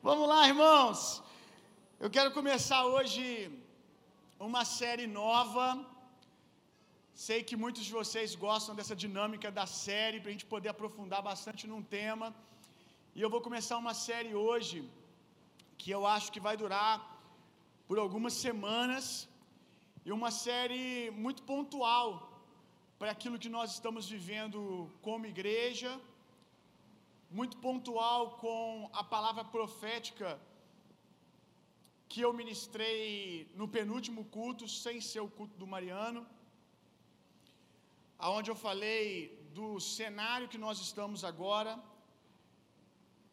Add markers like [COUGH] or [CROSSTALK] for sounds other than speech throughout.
Vamos lá, irmãos. Eu quero começar hoje uma série nova. Sei que muitos de vocês gostam dessa dinâmica da série, para a gente poder aprofundar bastante num tema. E eu vou começar uma série hoje que eu acho que vai durar por algumas semanas e uma série muito pontual para aquilo que nós estamos vivendo como igreja, muito pontual com a palavra profética que eu ministrei no penúltimo culto, sem ser o culto do Mariano, aonde eu falei do cenário que nós estamos agora,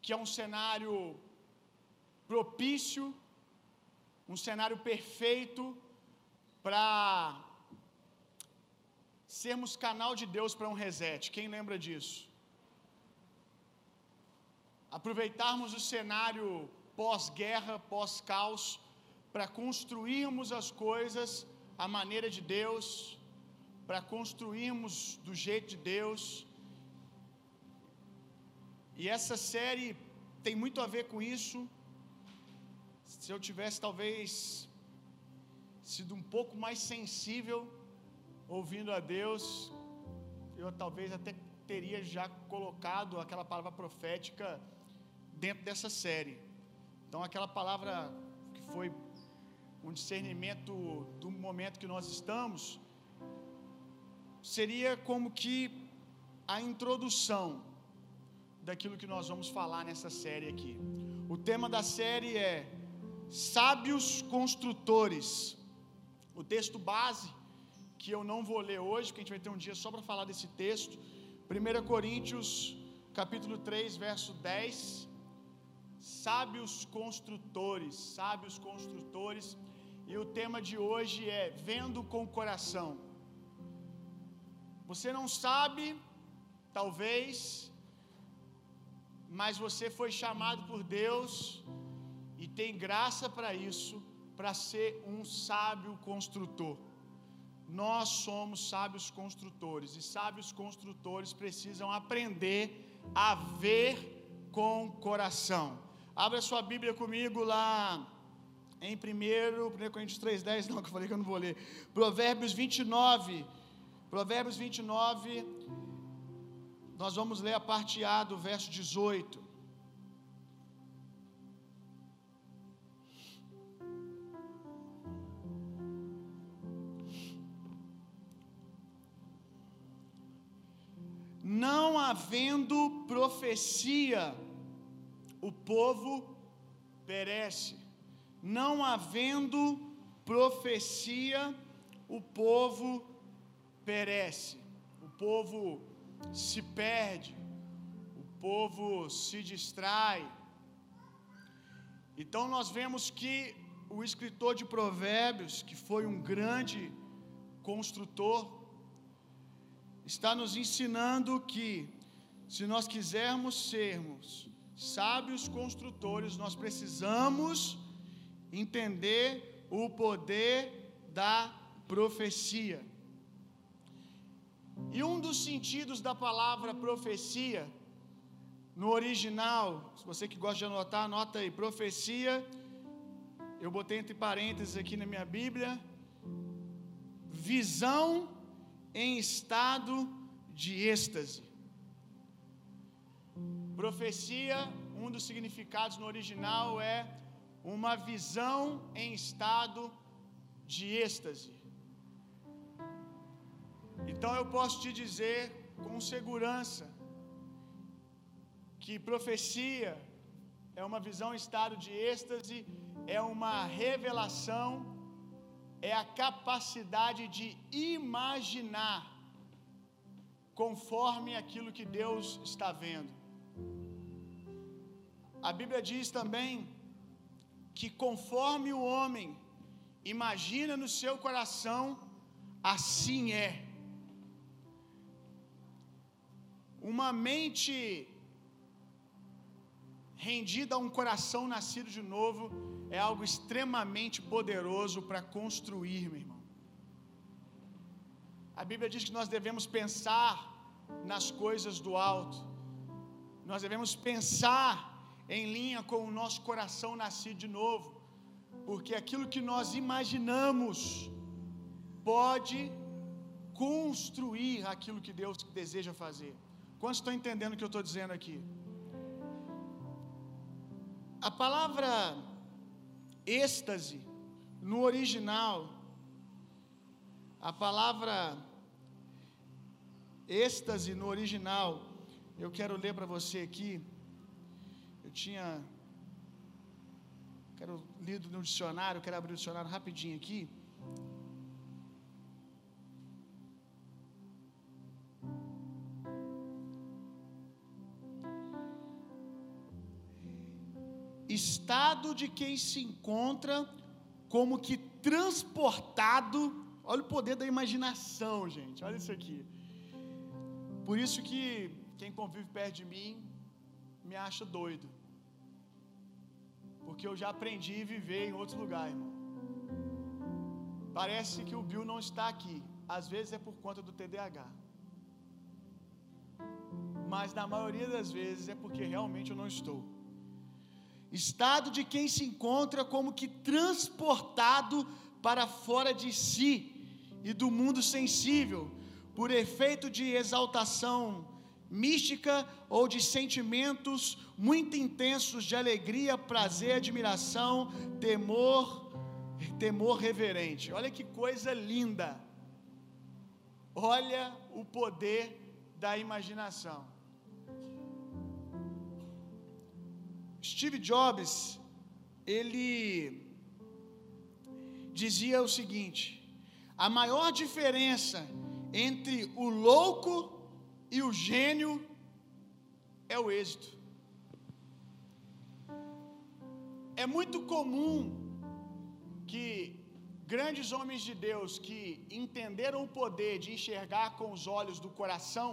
que é um cenário propício, um cenário perfeito para sermos canal de Deus para um reset. Quem lembra disso? Aproveitarmos o cenário pós-guerra, pós-caos, para construirmos as coisas à maneira de Deus, para construirmos do jeito de Deus. E essa série tem muito a ver com isso. Se eu tivesse talvez sido um pouco mais sensível ouvindo a Deus, eu talvez até teria já colocado aquela palavra profética dentro dessa série. Então, aquela palavra que foi um discernimento do momento que nós estamos, seria como que a introdução daquilo que nós vamos falar nessa série aqui. O tema da série é Sábios Construtores. O texto base, que eu não vou ler hoje, porque a gente vai ter um dia só para falar desse texto. 1 Coríntios, capítulo 3, verso 10. Sábios construtores, sábios construtores. E o tema de hoje é Vendo com o coração. Você não sabe, talvez, mas você foi chamado por Deus e tem graça para isso, para ser um sábio construtor. Nós somos sábios construtores e sábios construtores precisam aprender a ver com coração. Abra sua Bíblia comigo lá em 1, 1 Coríntios 3,10, [LAUGHS] não, que eu falei que eu não vou ler. Provérbios 29. Provérbios 29. Nós vamos ler a parte A do verso 18. Não havendo profecia, o povo perece. Não havendo profecia, o povo perece. O povo se perde, o povo se distrai. Então nós vemos que o escritor de Provérbios, que foi um grande construtor, está nos ensinando que se nós quisermos sermos sábios construtores, nós precisamos entender o poder da profecia. E um dos sentidos da palavra profecia, no original, se você que gosta de anotar, anota aí, profecia, eu botei entre parênteses aqui na minha Bíblia, visão em estado de êxtase. Profecia, um dos significados no original é uma visão em estado de êxtase. Então eu posso te dizer com segurança que profecia é uma visão em estado de êxtase, é uma revelação, é a capacidade de imaginar conforme aquilo que Deus está vendo. A Bíblia diz também que conforme o homem imagina no seu coração, assim é. Uma mente rendida a um coração nascido de novo é algo extremamente poderoso para construir, meu irmão. A Bíblia diz que nós devemos pensar nas coisas do alto, nós devemos pensar em linha com o nosso coração nascido de novo, porque aquilo que nós imaginamos pode construir aquilo que Deus deseja fazer. Quantos estão entendendo o que eu estou dizendo aqui? A palavra êxtase, no original, a palavra êxtase no original, eu quero ler para você aqui. Tinha quero lido no dicionário, quero abrir o dicionário rapidinho aqui. Estado de quem se encontra como que transportado. Olha o poder da imaginação, gente. Olha isso aqui. Por isso que quem convive perto de mim me acha doido. Porque eu já aprendi a viver em outro lugar, irmão. Parece que o Bill não está aqui. Às vezes é por conta do TDAH. Mas na maioria das vezes é porque realmente eu não estou. Estado de quem se encontra como que transportado para fora de si e do mundo sensível, por efeito de exaltação mística ou de sentimentos muito intensos de alegria, prazer, admiração, temor, temor reverente. Olha que coisa linda. Olha o poder da imaginação. Steve Jobs, ele dizia o seguinte: a maior diferença entre o louco e o gênio é o êxito. É muito comum que grandes homens de Deus que entenderam o poder de enxergar com os olhos do coração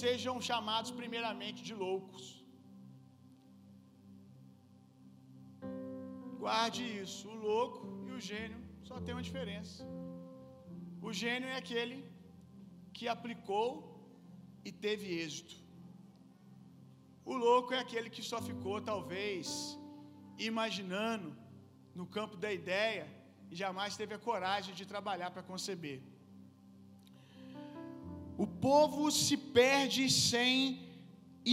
sejam chamados primeiramente de loucos. Guarde isso. O louco e o gênio só tem uma diferença. O gênio é aquele que aplicou e teve êxito. O louco é aquele que só ficou, talvez, imaginando no campo da ideia e jamais teve a coragem de trabalhar para conceber. O povo se perde sem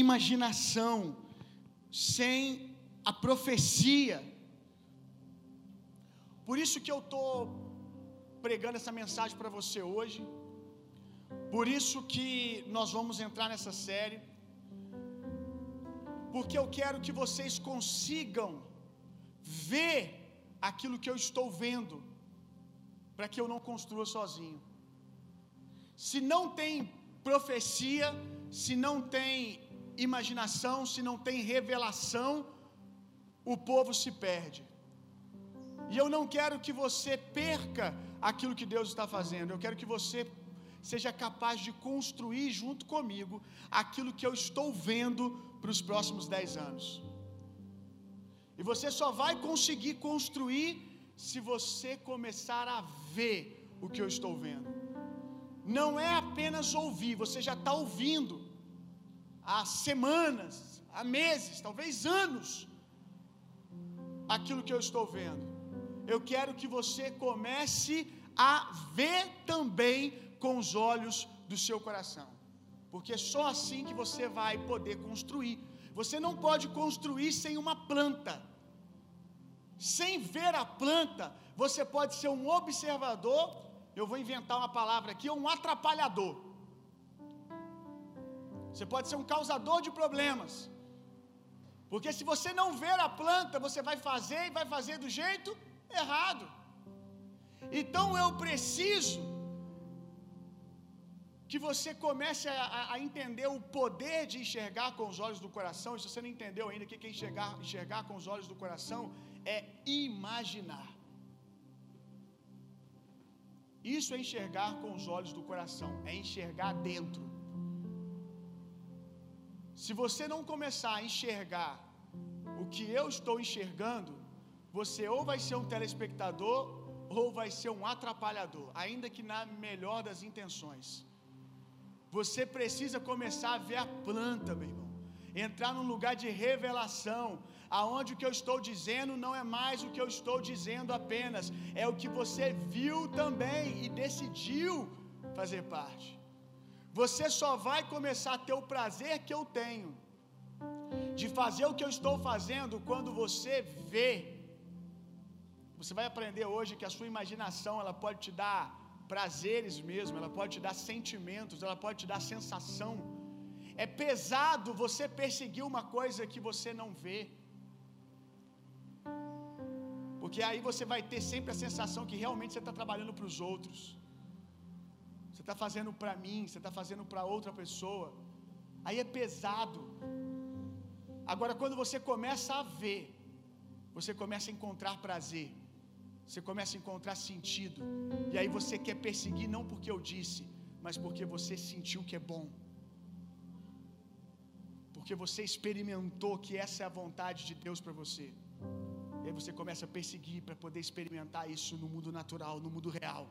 imaginação, sem a profecia. Por isso que eu estou pregando essa mensagem para você hoje. Por isso que nós vamos entrar nessa série. Porque eu quero que vocês consigam ver aquilo que eu estou vendo, para que eu não construa sozinho. Se não tem profecia, se não tem imaginação, se não tem revelação, o povo se perde. E eu não quero que você perca aquilo que Deus está fazendo. Eu quero que você seja capaz de construir junto comigo aquilo que eu estou vendo para os próximos dez anos. E você só vai conseguir construir se você começar a ver o que eu estou vendo. Não é apenas ouvir, você já está ouvindo há semanas, há meses, talvez anos, aquilo que eu estou vendo eu quero que você comece a ver também com os olhos do seu coração. Porque é só assim que você vai poder construir. Você não pode construir sem uma planta. Sem ver a planta, você pode ser um observador, eu vou inventar uma palavra aqui, um atrapalhador. Você pode ser um causador de problemas. Porque se você não ver a planta, você vai fazer e vai fazer do jeito errado. Então eu preciso que você comece a, a, entender o poder de enxergar com os olhos do coração. E se você não entendeu ainda o que é enxergar, enxergar com os olhos do coração, é imaginar. Isso é enxergar com os olhos do coração, é enxergar dentro. Se você não começar a enxergar o que eu estou enxergando, você ou vai ser um telespectador ou vai ser um atrapalhador, ainda que na melhor das intenções. Você precisa começar a ver a planta, meu irmão. entrar num lugar de revelação, aonde o que eu estou dizendo não é mais o que eu estou dizendo apenas, é o que você viu também e decidiu fazer parte. Você só vai começar a ter o prazer que eu tenho de fazer o que eu estou fazendo quando você vê. Você vai aprender hoje que a sua imaginação ela pode te dar prazeres mesmo, ela pode te dar sentimentos, ela pode te dar sensação. É pesado você perseguir uma coisa que você não vê. Porque aí você vai ter sempre a sensação que realmente você está trabalhando para os outros. Você está fazendo para mim, você está fazendo para outra pessoa. Aí é pesado. Agora, quando você começa a ver, você começa a encontrar prazer, você começa a encontrar sentido, e aí você quer perseguir não porque eu disse, mas porque você sentiu que é bom, porque você experimentou que essa é a vontade de Deus para você. E aí você começa a perseguir para poder experimentar isso no mundo natural, no mundo real.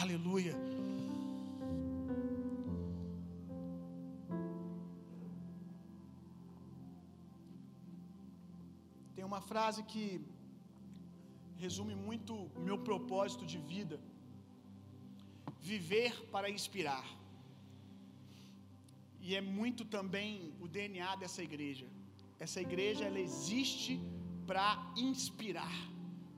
Aleluia. Tem uma frase que resume muito o meu propósito de vida: viver para inspirar. E é muito também o DNA dessa igreja. Essa igreja ela existe para inspirar.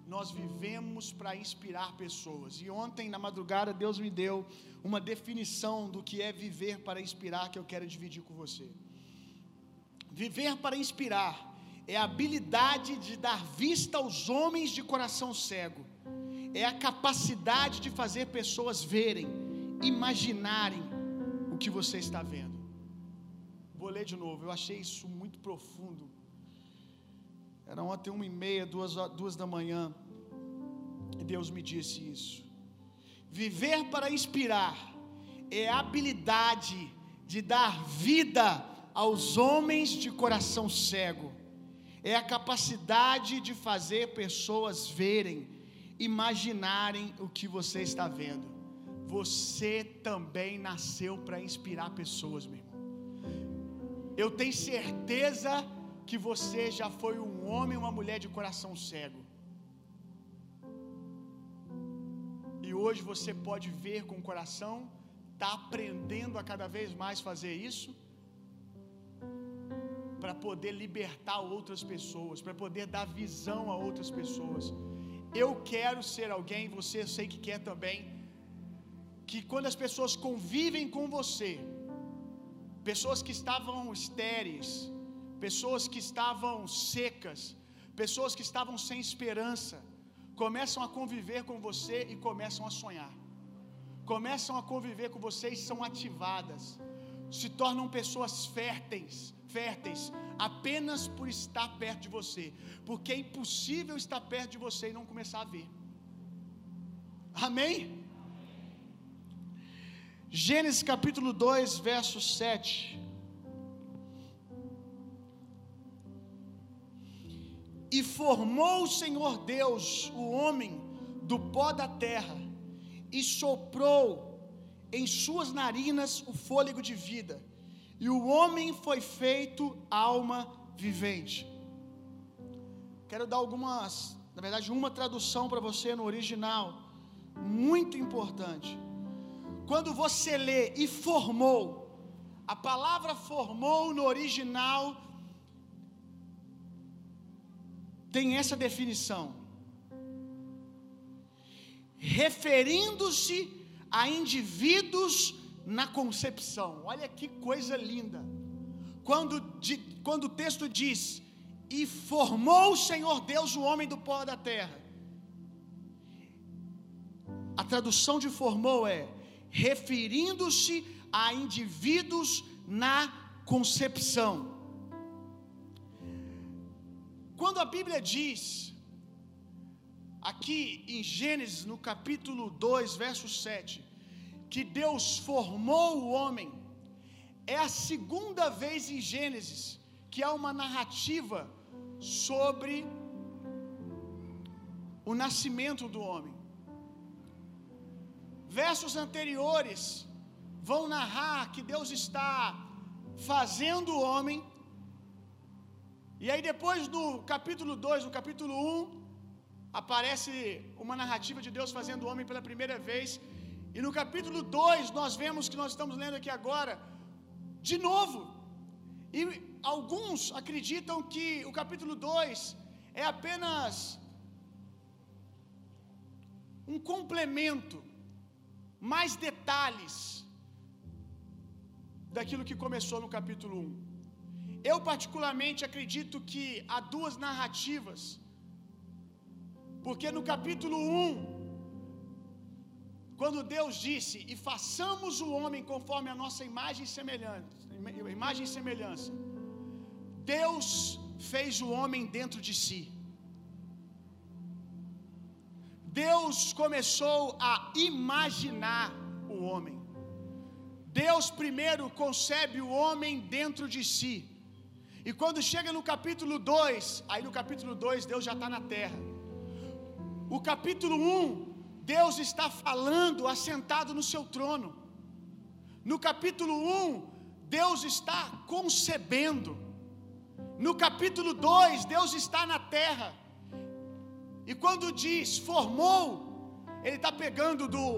Nós vivemos para inspirar pessoas. E ontem na madrugada Deus me deu uma definição do que é viver para inspirar que eu quero dividir com você. Viver para inspirar é a habilidade de dar vista aos homens de coração cego. É a capacidade de fazer pessoas verem, imaginarem o que você está vendo. Vou ler de novo, eu achei isso muito profundo. Era ontem uma e meia, duas, duas da manhã, e Deus me disse isso. Viver para inspirar é a habilidade de dar vida aos homens de coração cego é a capacidade de fazer pessoas verem, imaginarem o que você está vendo. Você também nasceu para inspirar pessoas, meu irmão. Eu tenho certeza que você já foi um homem ou uma mulher de coração cego. E hoje você pode ver com o coração, está aprendendo a cada vez mais fazer isso para poder libertar outras pessoas, para poder dar visão a outras pessoas. Eu quero ser alguém, você eu sei que quer também, que quando as pessoas convivem com você, pessoas que estavam estéreis, pessoas que estavam secas, pessoas que estavam sem esperança, começam a conviver com você e começam a sonhar. Começam a conviver com você e são ativadas. Se tornam pessoas férteis, férteis apenas por estar perto de você, porque é impossível estar perto de você e não começar a ver. Amém? Gênesis capítulo 2, verso 7. E formou o Senhor Deus o homem do pó da terra, e soprou em suas narinas o fôlego de vida, e o homem foi feito alma vivente. Quero dar algumas, na verdade, uma tradução para você no original, muito importante. Quando você lê e formou, a palavra formou no original tem essa definição. Referindo-se a indivíduos na concepção. Olha que coisa linda. Quando, de, quando o texto diz: E formou o Senhor Deus o homem do pó da terra. A tradução de formou é referindo-se a indivíduos na concepção. Quando a Bíblia diz, aqui em Gênesis, no capítulo 2, verso 7, que Deus formou o homem, é a segunda vez em Gênesis que há uma narrativa sobre o nascimento do homem. Versos anteriores vão narrar que Deus está fazendo o homem. E aí, depois no capítulo 2, no capítulo 1, um, aparece uma narrativa de Deus fazendo o homem pela primeira vez. E no capítulo 2, nós vemos que nós estamos lendo aqui agora, de novo. E alguns acreditam que o capítulo 2 é apenas um complemento, mais detalhes daquilo que começou no capítulo 1. Eu, particularmente, acredito que há duas narrativas, porque no capítulo 1, quando Deus disse: E façamos o homem conforme a nossa imagem e semelhança, imagem e semelhança, Deus fez o homem dentro de si. Deus começou a imaginar o homem. Deus primeiro concebe o homem dentro de si. E quando chega no capítulo 2, aí no capítulo 2 Deus já está na terra. O capítulo 1, um, Deus está falando assentado no seu trono. No capítulo 1, um, Deus está concebendo. No capítulo 2, Deus está na terra. E quando diz formou, Ele está pegando do,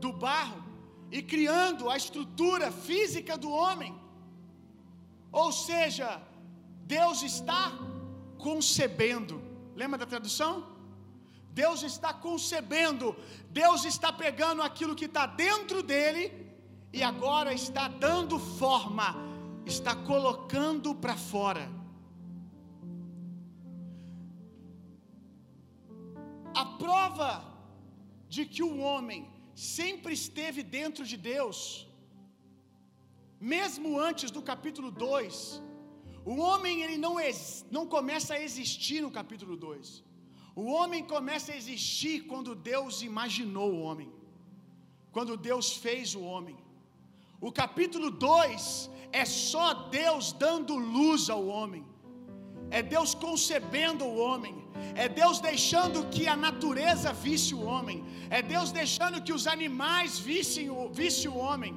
do barro e criando a estrutura física do homem. Ou seja, Deus está concebendo. Lembra da tradução? Deus está concebendo, Deus está pegando aquilo que está dentro dele e agora está dando forma, está colocando para fora. A prova de que o homem sempre esteve dentro de Deus, mesmo antes do capítulo 2, o homem ele não, não começa a existir no capítulo 2. O homem começa a existir quando Deus imaginou o homem, quando Deus fez o homem. O capítulo 2 é só Deus dando luz ao homem, é Deus concebendo o homem, é Deus deixando que a natureza visse o homem, é Deus deixando que os animais vissem o, visse o homem,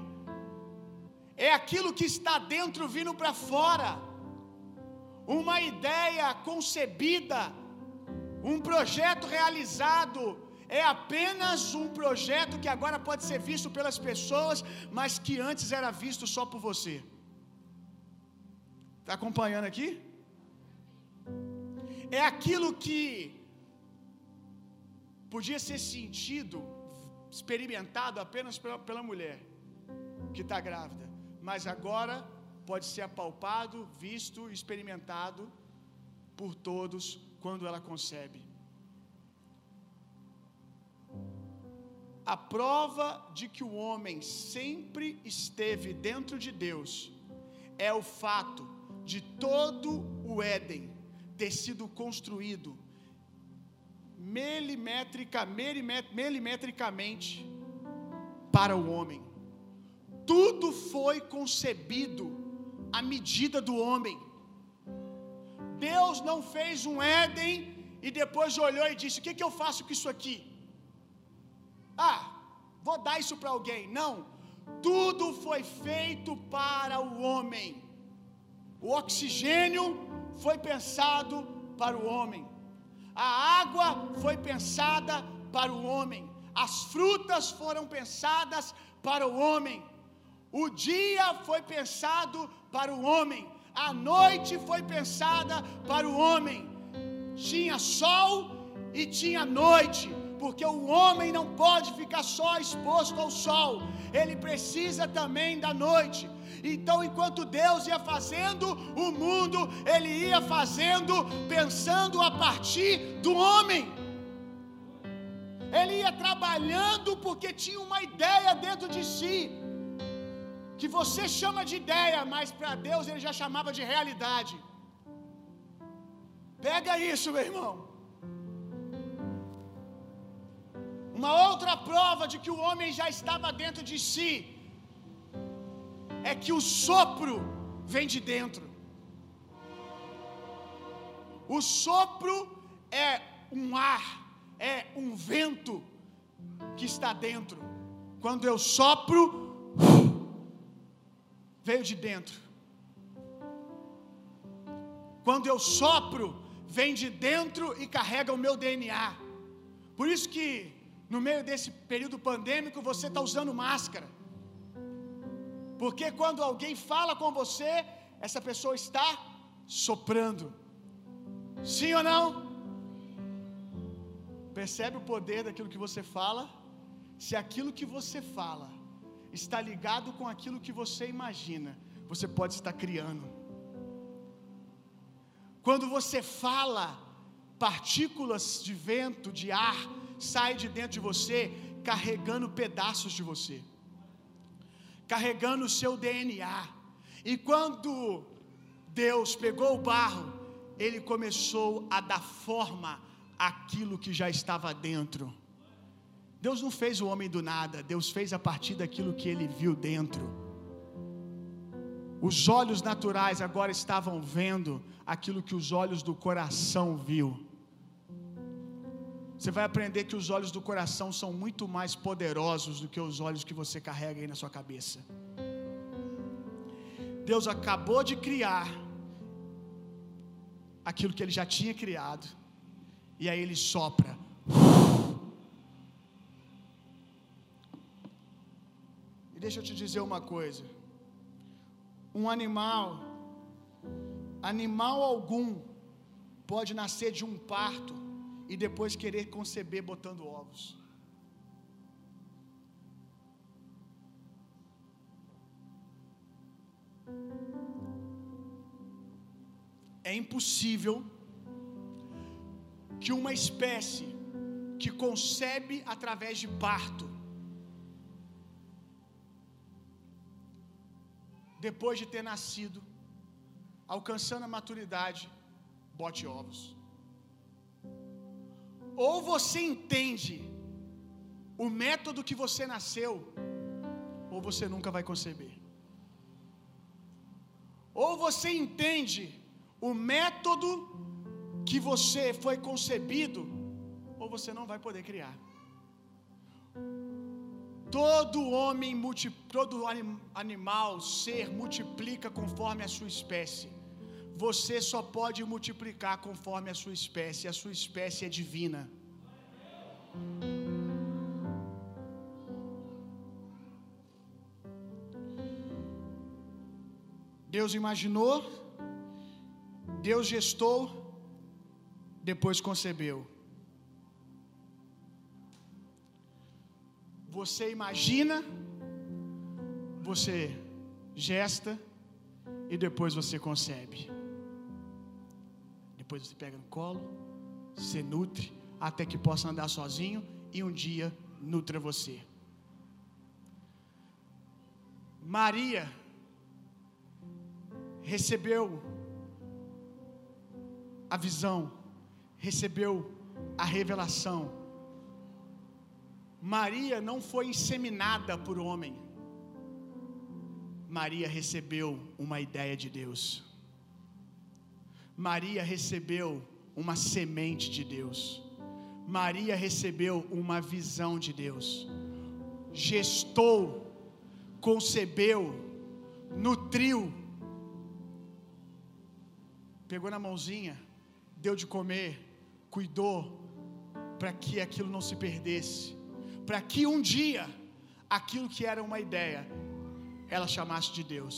é aquilo que está dentro vindo para fora, uma ideia concebida, um projeto realizado, é apenas um projeto que agora pode ser visto pelas pessoas, mas que antes era visto só por você. Está acompanhando aqui? é aquilo que podia ser sentido, experimentado apenas pela, pela mulher que está grávida, mas agora pode ser apalpado, visto, experimentado por todos quando ela concebe. A prova de que o homem sempre esteve dentro de Deus é o fato de todo o Éden ter sido construído milimétrica, milimetricamente para o homem. Tudo foi concebido à medida do homem. Deus não fez um Éden e depois olhou e disse: O que, que eu faço com isso aqui? Ah, vou dar isso para alguém. Não, tudo foi feito para o homem. O oxigênio foi pensado para o homem, a água foi pensada para o homem, as frutas foram pensadas para o homem, o dia foi pensado para o homem, a noite foi pensada para o homem. Tinha sol e tinha noite, porque o homem não pode ficar só exposto ao sol, ele precisa também da noite. Então, enquanto Deus ia fazendo o mundo, Ele ia fazendo pensando a partir do homem. Ele ia trabalhando porque tinha uma ideia dentro de si, que você chama de ideia, mas para Deus ele já chamava de realidade. Pega isso, meu irmão. Uma outra prova de que o homem já estava dentro de si é que o sopro vem de dentro. O sopro é um ar, é um vento que está dentro. Quando eu sopro, veio de dentro. Quando eu sopro, vem de dentro e carrega o meu DNA. Por isso que no meio desse período pandêmico você está usando máscara. Porque quando alguém fala com você, essa pessoa está soprando. Sim ou não? Percebe o poder daquilo que você fala? Se aquilo que você fala está ligado com aquilo que você imagina, você pode estar criando. Quando você fala, partículas de vento, de ar, saem de dentro de você, carregando pedaços de você, carregando o seu DNA. E quando Deus pegou o barro, ele começou a dar forma àquilo que já estava dentro. Deus não fez o homem do nada, Deus fez a partir daquilo que ele viu dentro. Os olhos naturais agora estavam vendo aquilo que os olhos do coração viu. Você vai aprender que os olhos do coração são muito mais poderosos do que os olhos que você carrega aí na sua cabeça. Deus acabou de criar aquilo que ele já tinha criado, e aí ele sopra. Deixa eu te dizer uma coisa. Um animal, animal algum, pode nascer de um parto e depois querer conceber botando ovos. É impossível que uma espécie que concebe através de parto, depois de ter nascido, alcançando a maturidade, bote ovos. Ou você entende o método que você nasceu, ou você nunca vai conceber. Ou você entende o método que você foi concebido, ou você não vai poder criar. Todo homem, todo animal, ser, multiplica conforme a sua espécie. Você só pode multiplicar conforme a sua espécie, a sua espécie é divina. Deus imaginou, Deus gestou, depois concebeu. Você imagina, você gesta e depois você concebe. Depois você pega no colo, se nutre até que possa andar sozinho e um dia nutra você. Maria recebeu a visão, recebeu a revelação. Maria não foi inseminada por homem. Maria recebeu uma ideia de Deus. Maria recebeu uma semente de Deus. Maria recebeu uma visão de Deus. Gestou, concebeu, nutriu. Pegou na mãozinha, deu de comer, cuidou para que aquilo não se perdesse, para que um dia aquilo que era uma ideia, ela chamasse de Deus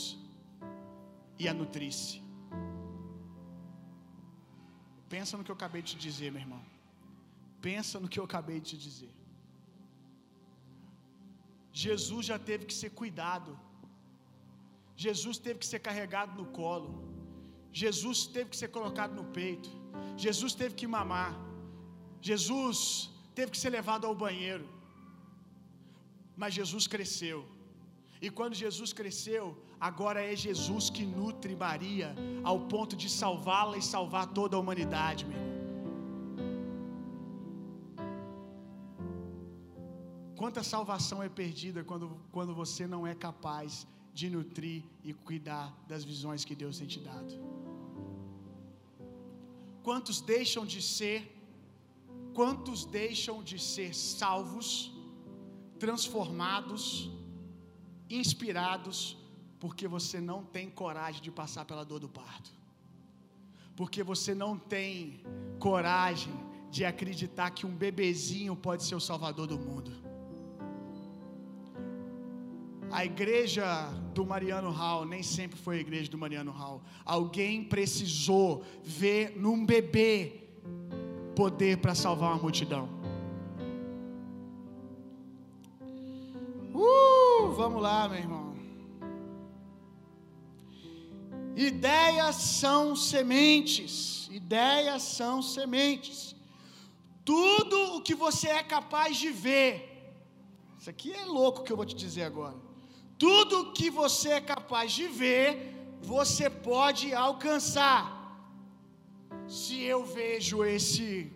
e a nutrisse. Pensa no que eu acabei de te dizer, meu irmão. Pensa no que eu acabei de te dizer. Jesus já teve que ser cuidado. Jesus teve que ser carregado no colo. Jesus teve que ser colocado no peito. Jesus teve que mamar. Jesus teve que ser levado ao banheiro. Mas Jesus cresceu. E quando Jesus cresceu, agora é Jesus que nutre Maria ao ponto de salvá-la e salvar toda a humanidade, meu irmão. Quanta salvação é perdida quando, quando você não é capaz de nutrir e cuidar das visões que Deus tem te dado. Quantos deixam de ser, quantos deixam de ser salvos, transformados, inspirados, porque você não tem coragem de passar pela dor do parto. porque você não tem coragem de acreditar que um bebezinho pode ser o salvador do mundo. A igreja do Mariano Hall nem sempre foi a igreja do Mariano Hall. Alguém precisou ver num bebê poder para salvar uma multidão. Uh, vamos lá, meu irmão. Ideias são sementes. Ideias são sementes. Tudo o que você é capaz de ver. Isso aqui é louco que eu vou te dizer agora. Tudo o que você é capaz de ver, você pode alcançar. Se eu vejo esse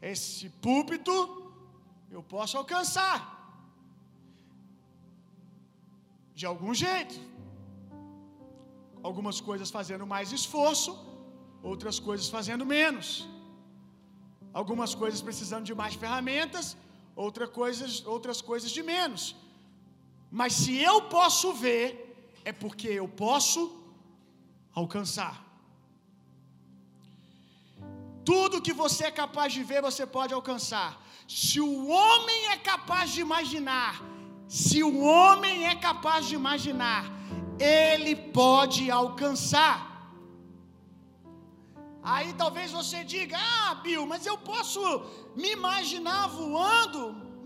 esse púlpito, eu posso alcançar. De algum jeito. Algumas coisas fazendo mais esforço, outras coisas fazendo menos. Algumas coisas precisando de mais ferramentas, outra coisas, outras coisas de menos. Mas se eu posso ver, é porque eu posso alcançar. Tudo que você é capaz de ver, você pode alcançar. Se o homem é capaz de imaginar, se o homem é capaz de imaginar, ele pode alcançar. Aí talvez você diga: Ah, Bill, mas eu posso me imaginar voando,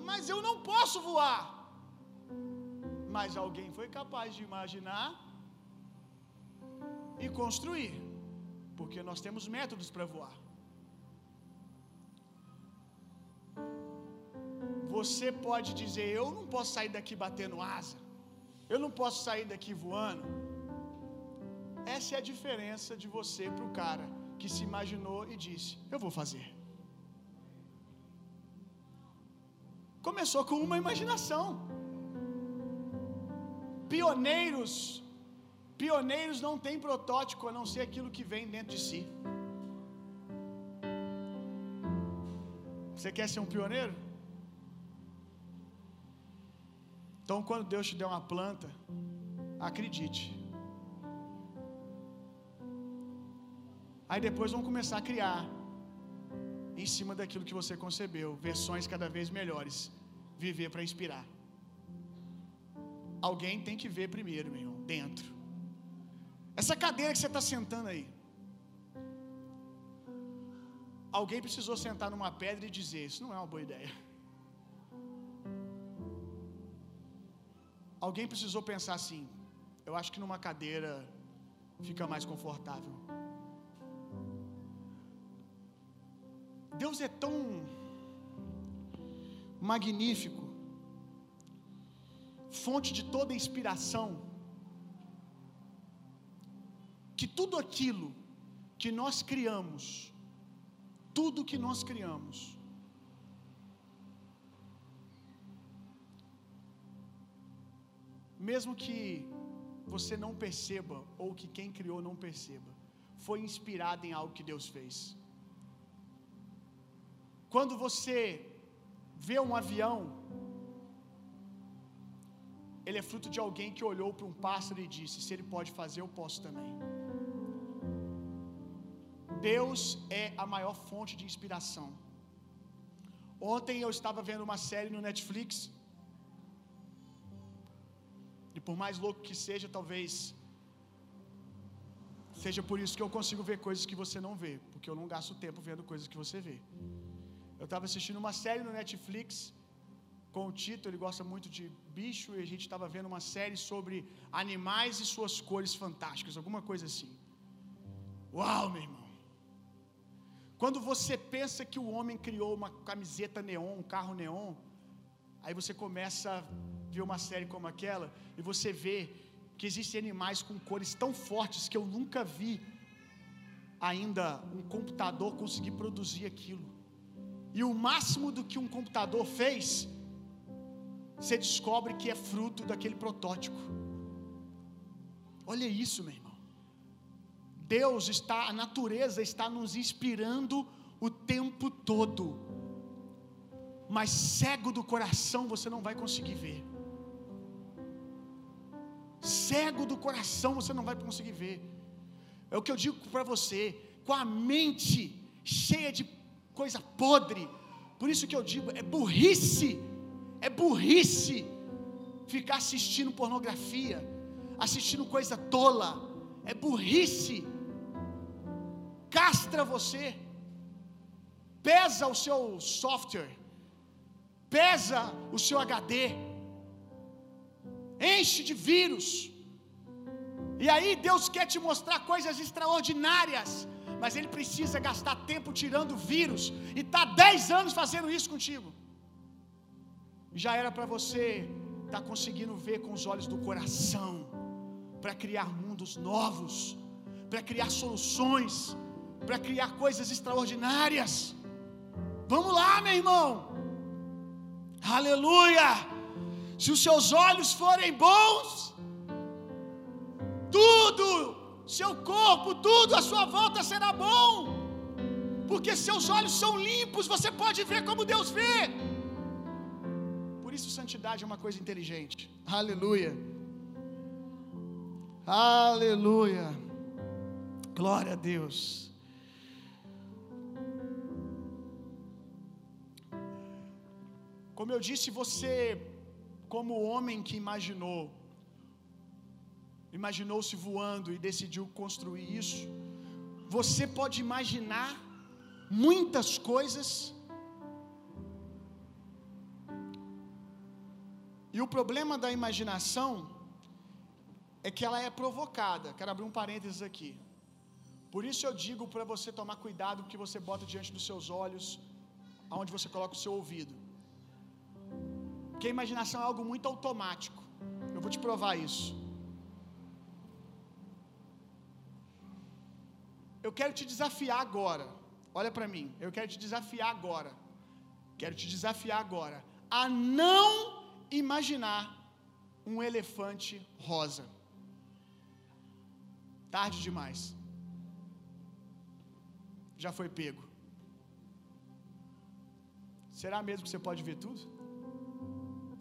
mas eu não posso voar. Mas alguém foi capaz de imaginar e construir, porque nós temos métodos para voar. Você pode dizer: Eu não posso sair daqui batendo asa, eu não posso sair daqui voando. Essa é a diferença de você para o cara que se imaginou e disse: Eu vou fazer. Começou com uma imaginação. Pioneiros, pioneiros não têm protótipo a não ser aquilo que vem dentro de si. Você quer ser um pioneiro? Então, quando Deus te der uma planta, acredite. Aí depois vão começar a criar em cima daquilo que você concebeu, versões cada vez melhores. Viver para inspirar. Alguém tem que ver primeiro, meu irmão, dentro. Essa cadeira que você está sentando aí. Alguém precisou sentar numa pedra e dizer: Isso não é uma boa ideia. Alguém precisou pensar assim: Eu acho que numa cadeira fica mais confortável. Deus é tão magnífico, fonte de toda inspiração, que tudo aquilo que nós criamos, tudo que nós criamos, mesmo que você não perceba, ou que quem criou não perceba, foi inspirado em algo que Deus fez. Quando você vê um avião, ele é fruto de alguém que olhou para um pássaro e disse: Se ele pode fazer, eu posso também. Deus é a maior fonte de inspiração. Ontem eu estava vendo uma série no Netflix. E por mais louco que seja, talvez seja por isso que eu consigo ver coisas que você não vê, porque eu não gasto tempo vendo coisas que você vê. Eu estava assistindo uma série no Netflix com o Tito, ele gosta muito de bicho, e a gente estava vendo uma série sobre animais e suas cores fantásticas, alguma coisa assim. Uau, meu irmão! Quando você pensa que o homem criou uma camiseta neon, um carro neon, aí você começa a ver uma série como aquela e você vê que existem animais com cores tão fortes que eu nunca vi ainda um computador conseguir produzir aquilo. E o máximo do que um computador fez, você descobre que é fruto daquele protótipo. Olha isso, meu irmão. Deus está, a natureza está nos inspirando o tempo todo. Mas cego do coração você não vai conseguir ver. Cego do coração você não vai conseguir ver. É o que eu digo para você. com a mente cheia de coisa podre. Por isso que eu digo, é burrice, é burrice ficar assistindo pornografia, assistindo coisa tola, é burrice. Castra você, pesa o seu software, pesa o seu HD, enche de vírus. E aí Deus quer te mostrar coisas extraordinárias, mas Ele precisa gastar tempo tirando vírus, e está dez anos fazendo isso contigo. Já era para você estar tá conseguindo ver com os olhos do coração, para criar mundos novos, para criar soluções, para criar coisas extraordinárias. Vamos lá, meu irmão. Aleluia! Se os seus olhos forem bons, tudo, seu corpo, tudo à sua volta será bom. Porque seus olhos são limpos, você pode ver como Deus vê. Por isso, santidade é uma coisa inteligente. Aleluia. Aleluia. Glória a Deus. Como eu disse, você, como homem que imaginou, imaginou-se voando e decidiu construir isso, você pode imaginar muitas coisas, e o problema da imaginação é que ela é provocada. Quero abrir um parênteses aqui. Por isso eu digo para você tomar cuidado com o que você bota diante dos seus olhos, aonde você coloca o seu ouvido. Porque a imaginação é algo muito automático. Eu vou te provar isso. Eu quero te desafiar agora. Olha para mim. Eu quero te desafiar agora. Quero te desafiar agora a não imaginar um elefante rosa. Tarde demais. Já foi pego. Será mesmo que você pode ver tudo?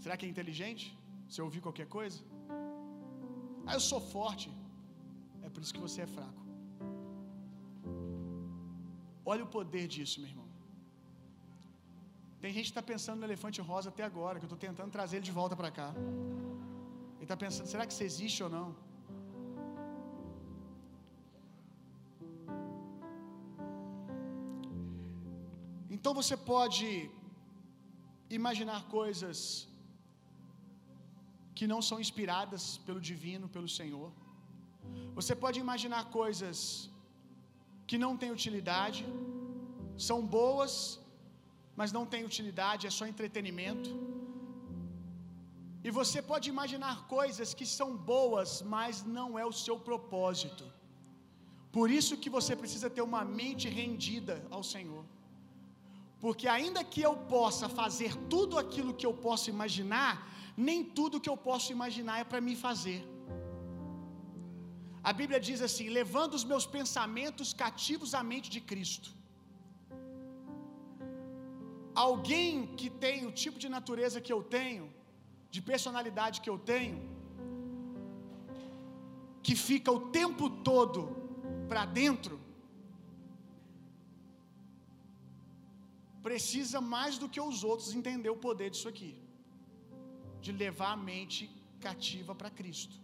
Será que é inteligente? Se ouvir qualquer coisa? Ah, eu sou forte. É por isso que você é fraco. Olha o poder disso, meu irmão. Tem gente que está pensando no elefante rosa até agora, que eu estou tentando trazer ele de volta para cá. Ele está pensando, será que isso existe ou não? Então você pode imaginar coisas que não são inspiradas pelo divino, pelo Senhor. Você pode imaginar coisas que não têm utilidade, são boas, mas não têm utilidade, é só entretenimento. E você pode imaginar coisas que são boas, mas não é o seu propósito. Por isso que você precisa ter uma mente rendida ao Senhor. Porque ainda que eu possa fazer tudo aquilo que eu posso imaginar, nem tudo que eu posso imaginar é para me fazer. A Bíblia diz assim: levando os meus pensamentos cativos à mente de Cristo. Alguém que tem o tipo de natureza que eu tenho, de personalidade que eu tenho, que fica o tempo todo para dentro, precisa mais do que os outros entender o poder disso aqui, de levar a mente cativa para Cristo.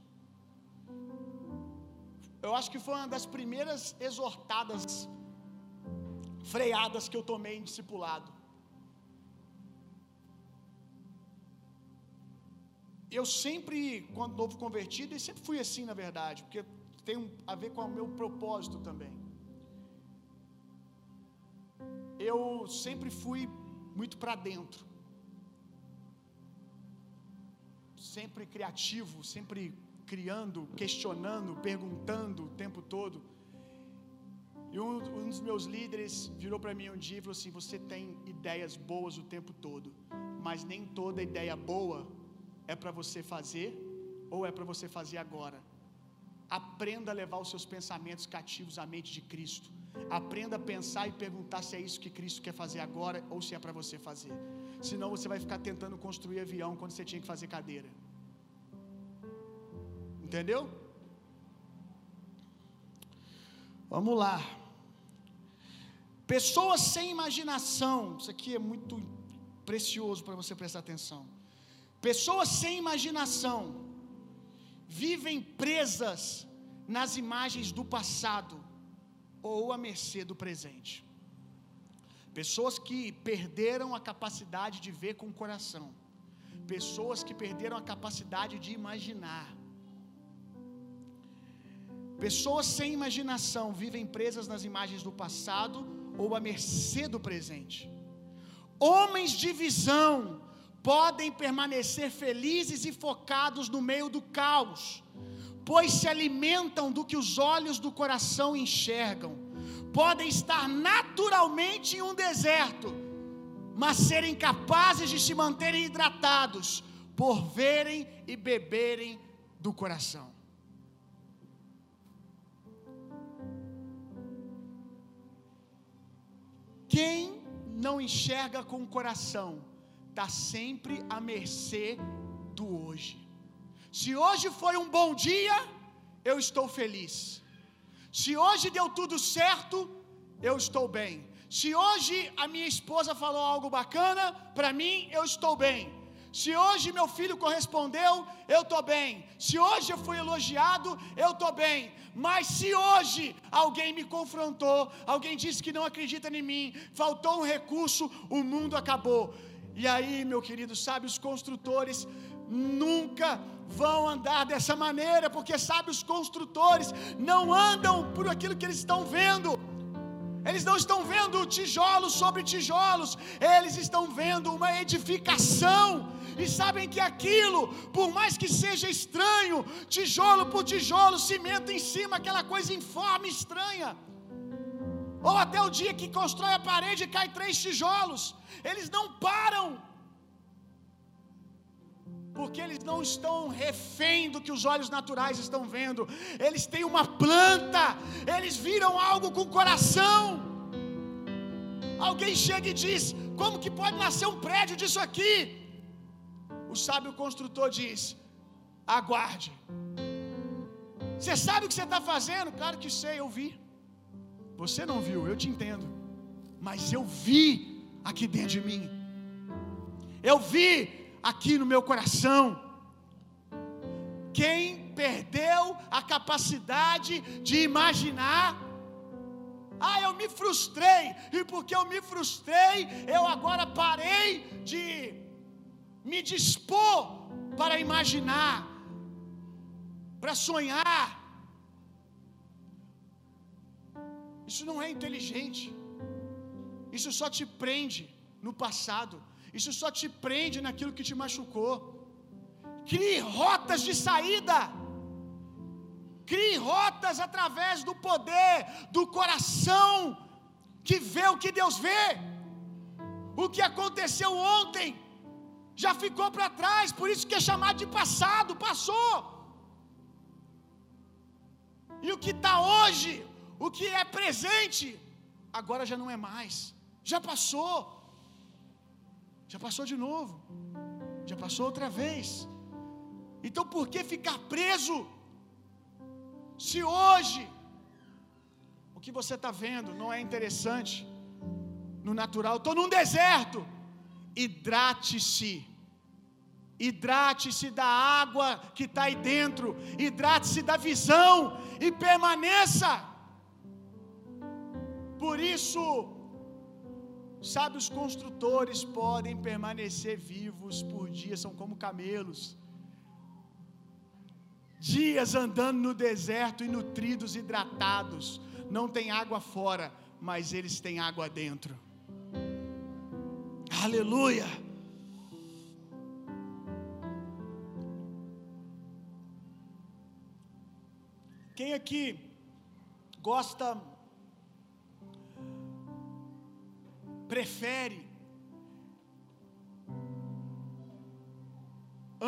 Eu acho que foi uma das primeiras exortadas, freadas que eu tomei em discipulado. Eu sempre, quando novo convertido, e sempre fui assim na verdade, porque tem a ver com o meu propósito também. Eu sempre fui muito para dentro, sempre criativo, sempre criando, questionando, perguntando o tempo todo. E um, um dos meus líderes virou para mim um dia e falou assim: Você tem ideias boas o tempo todo, mas nem toda ideia boa é para você fazer ou é para você fazer agora. Aprenda a levar os seus pensamentos cativos à mente de Cristo. Aprenda a pensar e perguntar se é isso que Cristo quer fazer agora ou se é para você fazer. Senão você vai ficar tentando construir avião quando você tinha que fazer cadeira. Entendeu? Vamos lá. Pessoas sem imaginação, isso aqui é muito precioso para você prestar atenção. Pessoas sem imaginação vivem presas nas imagens do passado ou à mercê do presente. Pessoas que perderam a capacidade de ver com o coração. Pessoas que perderam a capacidade de imaginar. Pessoas sem imaginação vivem presas nas imagens do passado ou à mercê do presente. Homens de visão podem permanecer felizes e focados no meio do caos, pois se alimentam do que os olhos do coração enxergam. Podem estar naturalmente em um deserto, mas serem capazes de se manterem hidratados por verem e beberem do coração. Quem não enxerga com o coração, está sempre à mercê do hoje. Se hoje foi um bom dia, eu estou feliz. Se hoje deu tudo certo, eu estou bem. Se hoje a minha esposa falou algo bacana, para mim eu estou bem. Se hoje meu filho correspondeu, eu estou bem. Se hoje eu fui elogiado, eu estou bem. Mas se hoje alguém me confrontou, alguém disse que não acredita em mim, faltou um recurso, o mundo acabou. E aí, meu querido, sabe, os construtores nunca vão andar dessa maneira, porque sabe, os construtores não andam por aquilo que eles estão vendo. Eles não estão vendo tijolos sobre tijolos, eles estão vendo uma edificação. E sabem que aquilo, por mais que seja estranho, tijolo por tijolo, cimento em cima, aquela coisa informe, estranha. Ou até o dia que constrói a parede e cai três tijolos, eles não param porque eles não estão refém do que os olhos naturais estão vendo, eles têm uma planta, eles viram algo com o coração. Alguém chega e diz: Como que pode nascer um prédio disso aqui? O sábio construtor diz: Aguarde. Você sabe o que você está fazendo? Claro que sei, eu vi. Você não viu, eu te entendo. Mas eu vi aqui dentro de mim. Eu vi aqui no meu coração. Quem perdeu a capacidade de imaginar, ah, eu me frustrei, e porque eu me frustrei, eu agora parei de me dispor para imaginar, para sonhar. Isso não é inteligente, isso só te prende no passado. Isso só te prende naquilo que te machucou. Crie rotas de saída. Crie rotas através do poder, do coração, que vê o que Deus vê. O que aconteceu ontem já ficou para trás, por isso que é chamado de passado, passou. E o que está hoje, o que é presente, agora já não é mais, já passou. Já passou de novo. Já passou outra vez. Então por que ficar preso? Se hoje o que você está vendo não é interessante, no natural, estou num deserto. Hidrate-se. Hidrate-se da água que está aí dentro. Hidrate-se da visão e permaneça. Por isso, Sabe, os construtores podem permanecer vivos por dias, são como camelos. Dias andando no deserto e nutridos, hidratados. Não tem água fora, mas eles têm água dentro. Aleluia! Quem aqui gosta prefere,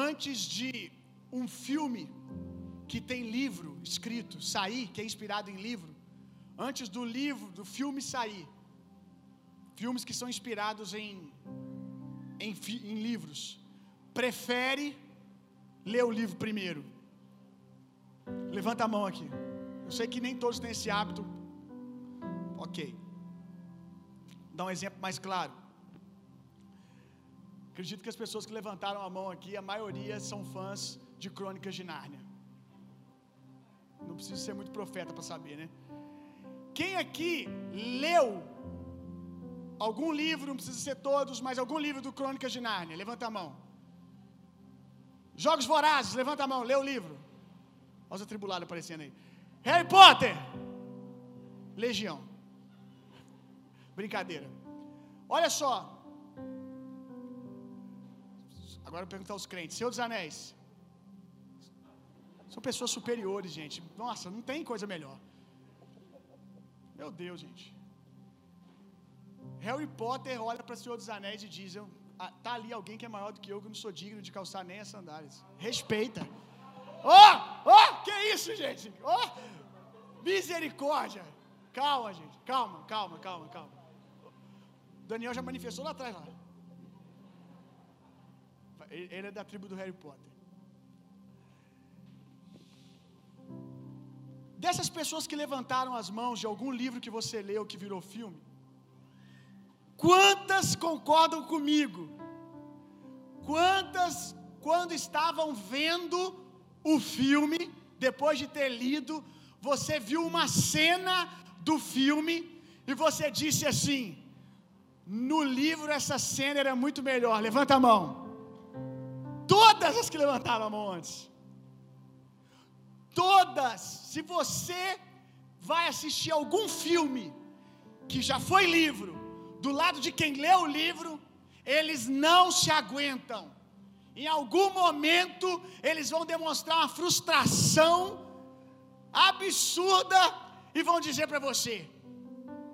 antes de um filme que tem livro escrito sair, que é inspirado em livro, antes do livro, do filme sair, filmes que são inspirados em, em, em livros, prefere ler o livro primeiro. Levanta a mão aqui. Eu sei que nem todos têm esse hábito. Ok. Dar um exemplo mais claro. Acredito que as pessoas que levantaram a mão aqui, a maioria são fãs de Crônicas de Nárnia. Não preciso ser muito profeta para saber, né? Quem aqui leu algum livro, não precisa ser todos, mas algum livro do Crônicas de Nárnia? Levanta a mão. Jogos Vorazes, levanta a mão, lê o livro. Olha os atribulados aparecendo aí. Harry Potter, Legião. Brincadeira. Olha só. Agora eu perguntar aos crentes: Senhor dos Anéis. São pessoas superiores, gente. Nossa, não tem coisa melhor. Meu Deus, gente. Harry Potter olha para o Senhor dos Anéis e diz: ah, Tá ali alguém que é maior do que eu, que eu não sou digno de calçar nem as sandálias. Respeita. Oh, oh, que isso, gente? Oh, misericórdia. Calma, gente. Calma, calma, calma, calma. Daniel já manifestou lá atrás lá. Ele é da tribo do Harry Potter. Dessas pessoas que levantaram as mãos de algum livro que você leu que virou filme, quantas concordam comigo? Quantas, quando estavam vendo o filme, depois de ter lido, você viu uma cena do filme e você disse assim: no livro essa cena era muito melhor. Levanta a mão. Todas as que levantaram a mão antes. Todas. Se você vai assistir algum filme que já foi livro, do lado de quem leu o livro, eles não se aguentam. Em algum momento, eles vão demonstrar uma frustração absurda e vão dizer para você: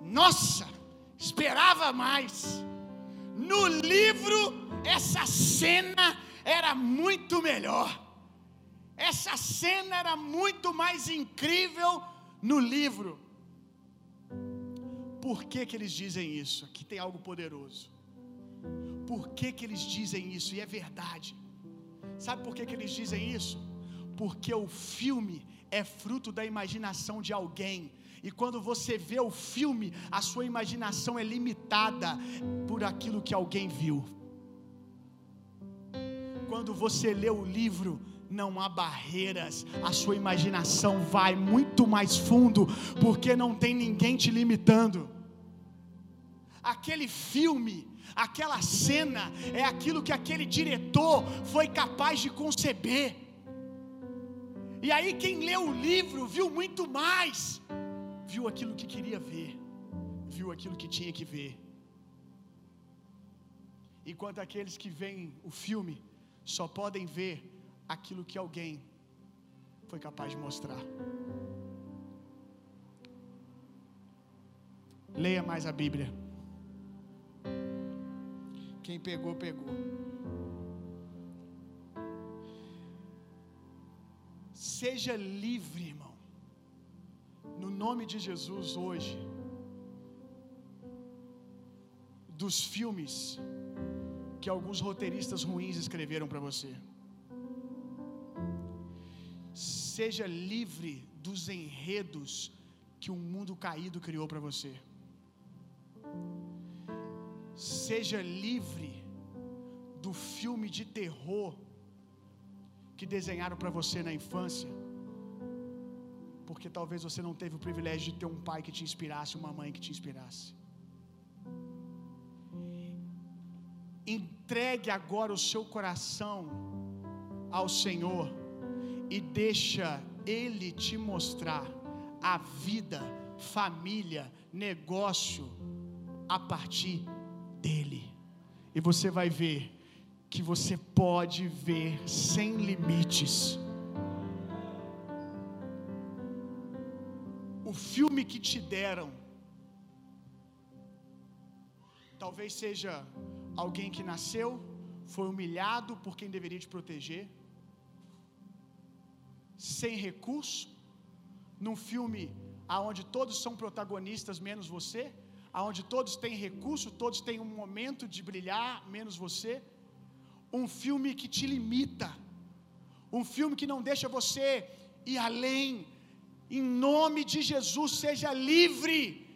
Nossa, esperava mais. No livro, essa cena era muito melhor. Essa cena era muito mais incrível no livro. Por que, que eles dizem isso? Aqui tem algo poderoso. Por que, que eles dizem isso? E é verdade. Sabe por que, que eles dizem isso? Porque o filme é fruto da imaginação de alguém. E quando você vê o filme, a sua imaginação é limitada por aquilo que alguém viu. Quando você lê o livro, não há barreiras, a sua imaginação vai muito mais fundo, porque não tem ninguém te limitando. Aquele filme, aquela cena, é aquilo que aquele diretor foi capaz de conceber. E aí, quem leu o livro viu muito mais, viu aquilo que queria ver, viu aquilo que tinha que ver. Enquanto aqueles que veem o filme só podem ver aquilo que alguém foi capaz de mostrar. Leia mais a Bíblia. Quem pegou, pegou. Seja livre, irmão. No nome de Jesus hoje. Dos filmes que alguns roteiristas ruins escreveram para você. Seja livre dos enredos que o mundo caído criou para você. Seja livre do filme de terror que desenharam para você na infância. Porque talvez você não teve o privilégio de ter um pai que te inspirasse, uma mãe que te inspirasse. Entregue agora o seu coração ao Senhor e deixa Ele te mostrar a vida, família, negócio a partir dele. E você vai ver que você pode ver sem limites. O filme que te deram talvez seja alguém que nasceu, foi humilhado por quem deveria te proteger, sem recurso, num filme aonde todos são protagonistas menos você, aonde todos têm recurso, todos têm um momento de brilhar menos você, um filme que te limita, um filme que não deixa você ir além. Em nome de Jesus, seja livre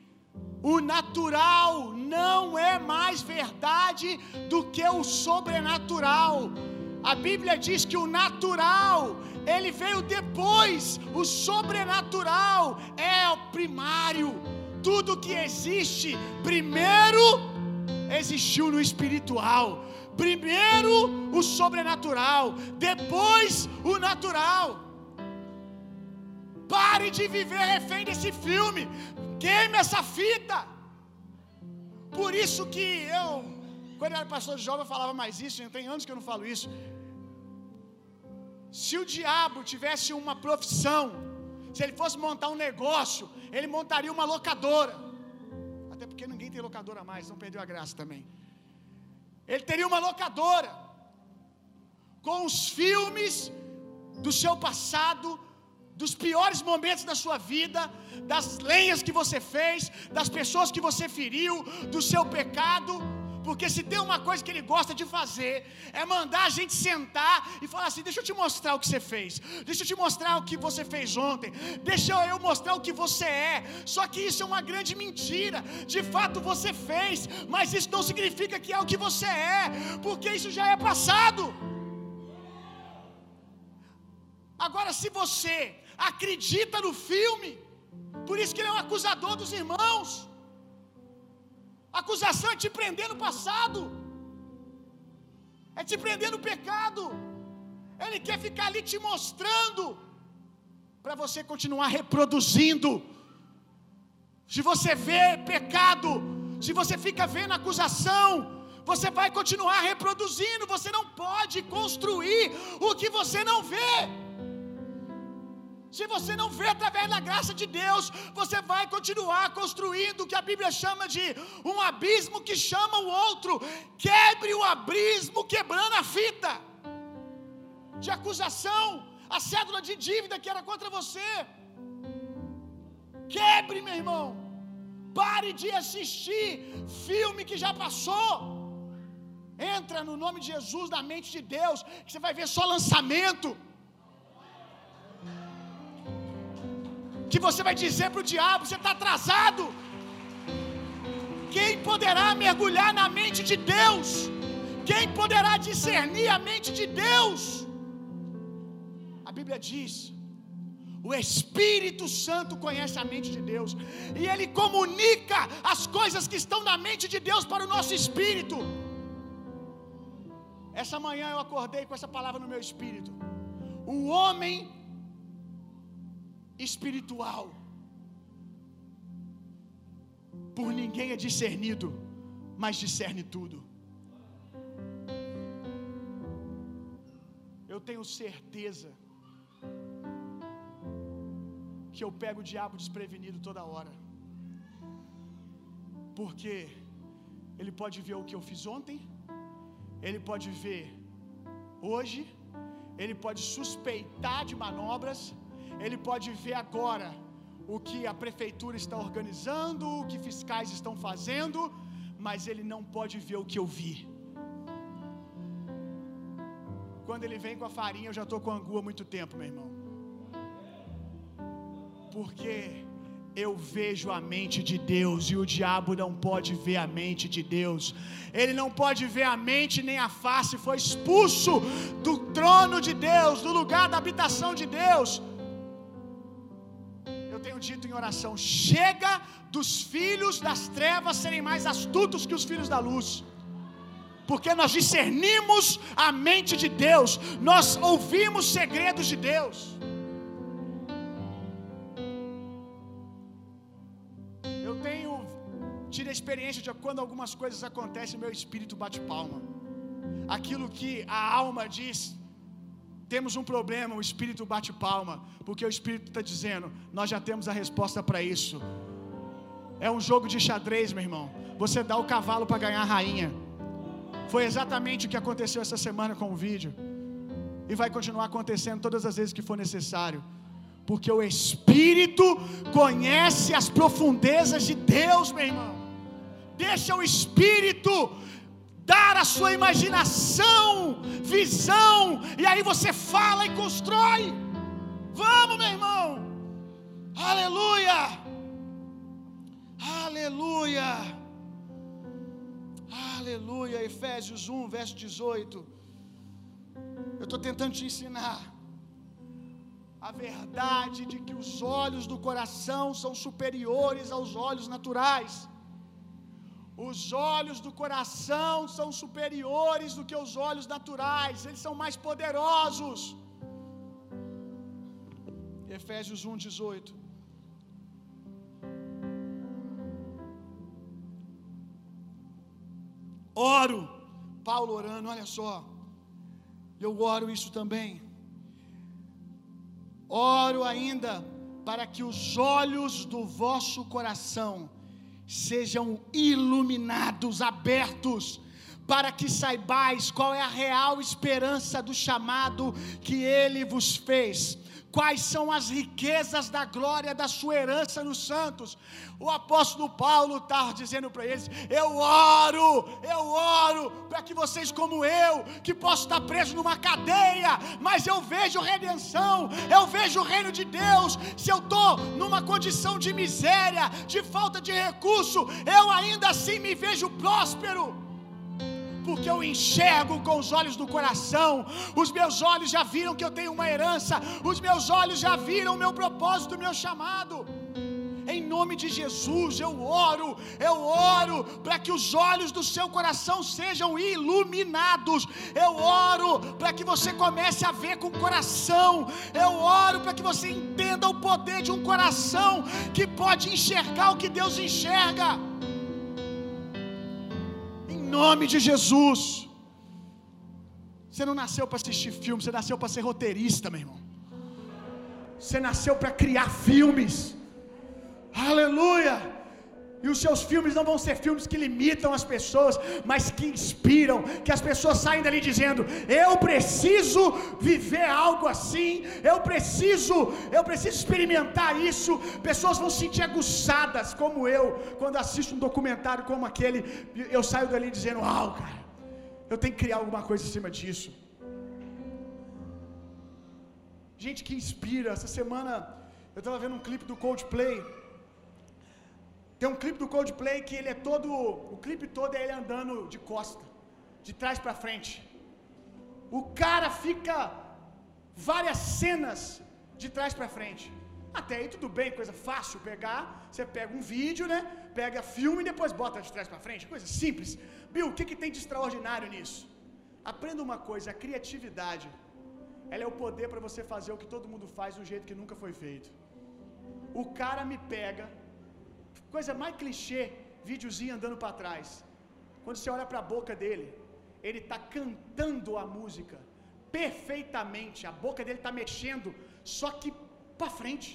o natural não é mais verdade do que o sobrenatural. A Bíblia diz que o natural, ele veio depois, o sobrenatural é o primário. Tudo que existe, primeiro existiu no espiritual. Primeiro o sobrenatural, depois o natural. Pare de viver refém desse filme. Queime essa fita. Por isso que eu, quando eu era pastor de jovem, eu falava mais isso. Tem anos que eu não falo isso. Se o diabo tivesse uma profissão, se ele fosse montar um negócio, ele montaria uma locadora. Até porque ninguém tem locadora mais, não perdeu a graça também. Ele teria uma locadora com os filmes do seu passado, dos piores momentos da sua vida, das lenhas que você fez, das pessoas que você feriu, do seu pecado. Porque se tem uma coisa que ele gosta de fazer, é mandar a gente sentar e falar assim: deixa eu te mostrar o que você fez, deixa eu te mostrar o que você fez ontem, deixa eu mostrar o que você é. Só que isso é uma grande mentira. De fato você fez, mas isso não significa que é o que você é, porque isso já é passado. Agora, se você acredita no filme, por isso que ele é um acusador dos irmãos. Acusação é te prender no passado, é te prender no pecado. Ele quer ficar ali te mostrando, para você continuar reproduzindo. Se você vê pecado, se você fica vendo acusação, você vai continuar reproduzindo. Você não pode construir o que você não vê. Se você não vê através da graça de Deus, você vai continuar construindo o que a Bíblia chama de um abismo que chama o outro. Quebre o abismo quebrando a fita de acusação, a cédula de dívida que era contra você. Quebre, meu irmão. Pare de assistir filme que já passou. Entra no nome de Jesus na mente de Deus, que você vai ver só lançamento. Que você vai dizer para o diabo: você está atrasado. Quem poderá mergulhar na mente de Deus? Quem poderá discernir a mente de Deus? A Bíblia diz: o Espírito Santo conhece a mente de Deus e ele comunica as coisas que estão na mente de Deus para o nosso espírito. Essa manhã eu acordei com essa palavra no meu espírito. O homem espiritual. Por ninguém é discernido, mas discerne tudo. Eu tenho certeza que eu pego o diabo desprevenido toda hora. Porque ele pode ver o que eu fiz ontem, ele pode ver hoje, ele pode suspeitar de manobras, ele pode ver agora o que a prefeitura está organizando, o que fiscais estão fazendo, mas ele não pode ver o que eu vi. Quando ele vem com a farinha, eu já estou com angu há muito tempo, meu irmão. Porque eu vejo a mente de Deus e o diabo não pode ver a mente de Deus. Ele não pode ver a mente nem a face, foi expulso do trono de Deus, do lugar da habitação de Deus dito em oração: chega dos filhos das trevas serem mais astutos que os filhos da luz. Porque nós discernimos a mente de Deus, nós ouvimos segredos de Deus. Eu tenho tido a experiência de quando algumas coisas acontecem, meu espírito bate palma. Aquilo que a alma diz, temos um problema, o Espírito bate palma, porque o Espírito está dizendo: nós já temos a resposta para isso. É um jogo de xadrez, meu irmão. Você dá o cavalo para ganhar a rainha. Foi exatamente o que aconteceu essa semana com o vídeo. E vai continuar acontecendo todas as vezes que for necessário. Porque o Espírito conhece as profundezas de Deus, meu irmão. Deixa o Espírito dar a sua imaginação, visão, e aí você fala e constrói. Vamos, meu irmão. Aleluia. Aleluia. Aleluia. Efésios 1, verso 18. Eu estou tentando te ensinar a verdade de que os olhos do coração são superiores aos olhos naturais. Os olhos do coração são superiores do que os olhos naturais, eles são mais poderosos. Efésios 1:18 Oro, Paulo orando, olha só. Eu oro isso também. Oro ainda para que os olhos do vosso coração sejam iluminados, abertos, para que saibais qual é a real esperança do chamado que ele vos fez quais são as riquezas da glória da sua herança nos santos. O apóstolo Paulo está dizendo para eles: Eu oro, eu oro para que vocês, como eu, que posso estar preso numa cadeia, mas eu vejo redenção, eu vejo o reino de Deus. Se eu estou numa condição de miséria, de falta de recurso, eu ainda assim me vejo próspero porque eu enxergo com os olhos do coração. Os meus olhos já viram que eu tenho uma herança, os meus olhos já viram o meu propósito, o meu chamado. Em nome de Jesus, eu oro, eu oro para que os olhos do seu coração sejam iluminados. Eu oro para que você comece a ver com o coração. Eu oro para que você entenda o poder de um coração que pode enxergar o que Deus enxerga nome de Jesus. Você não nasceu para assistir filme, você nasceu para ser roteirista, meu irmão. Você nasceu para criar filmes. Aleluia! E os seus filmes não vão ser filmes que limitam as pessoas, mas que inspiram, que as pessoas saem dali dizendo: "Eu preciso viver algo assim, eu preciso, eu preciso experimentar isso". Pessoas vão se sentir aguçadas como eu, quando assisto um documentário como aquele, eu saio dali dizendo: "Uau, cara, eu tenho que criar alguma coisa em cima disso". Gente que inspira. Essa semana eu estava vendo um clipe do Coldplay. Tem um clipe do Coldplay que ele é todo, o clipe todo é ele andando de costa, de trás para frente. O cara fica várias cenas de trás para frente. Até aí tudo bem, coisa fácil pegar. Você pega um vídeo, né? Pega filme e depois bota de trás para frente, coisa simples. Bill, o que, que tem de extraordinário nisso? Aprenda uma coisa, a criatividade. Ela é o poder para você fazer o que todo mundo faz um jeito que nunca foi feito. O cara me pega Coisa mais clichê, videozinho andando para trás. Quando você olha para a boca dele, ele está cantando a música perfeitamente. A boca dele está mexendo, só que para frente,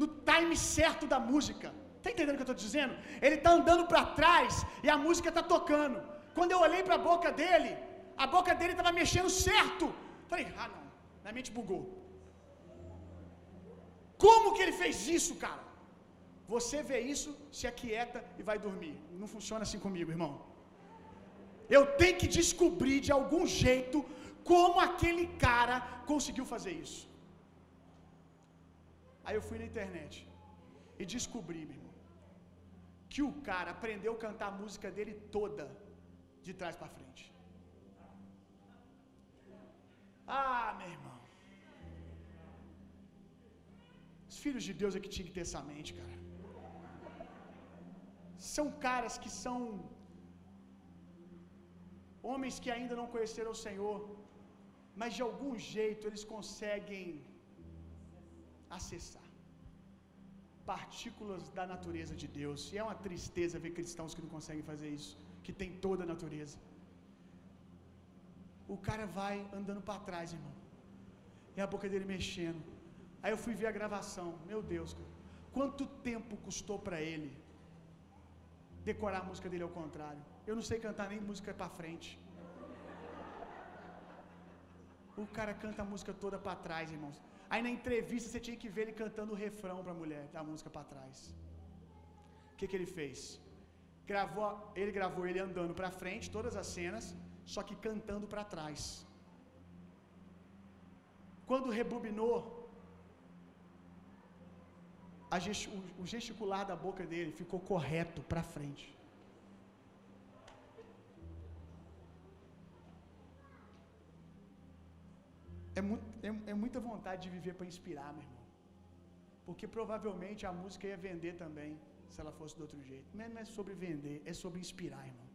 no time certo da música. Tá entendendo o que eu estou dizendo? Ele está andando para trás e a música está tocando. Quando eu olhei para a boca dele, a boca dele estava mexendo certo. Falei, ah não, minha mente bugou. Como que ele fez isso, cara? Você vê isso, se aquieta e vai dormir. Não funciona assim comigo, irmão. Eu tenho que descobrir de algum jeito como aquele cara conseguiu fazer isso. Aí eu fui na internet e descobri, meu irmão, que o cara aprendeu a cantar a música dele toda de trás para frente. Ah, meu irmão. Os filhos de Deus é que tinham que ter essa mente, cara. São caras que são homens que ainda não conheceram o Senhor, mas de algum jeito eles conseguem acessar partículas da natureza de Deus. E é uma tristeza ver cristãos que não conseguem fazer isso, que tem toda a natureza. O cara vai andando para trás, irmão. E a boca dele mexendo. Aí eu fui ver a gravação. Meu Deus, cara. Quanto tempo custou para ele decorar a música dele ao contrário. Eu não sei cantar nem música para frente. O cara canta a música toda para trás, irmãos. Aí na entrevista você tinha que ver ele cantando o refrão para a mulher da música para trás. O que, que ele fez? Gravou, ele gravou ele andando para frente, todas as cenas, só que cantando para trás. Quando rebobinou, o gesticular da boca dele ficou correto para frente. É, muito, é, é muita vontade de viver para inspirar, meu irmão. Porque provavelmente a música ia vender também, se ela fosse do outro jeito. Mas não é sobre vender, é sobre inspirar, irmão.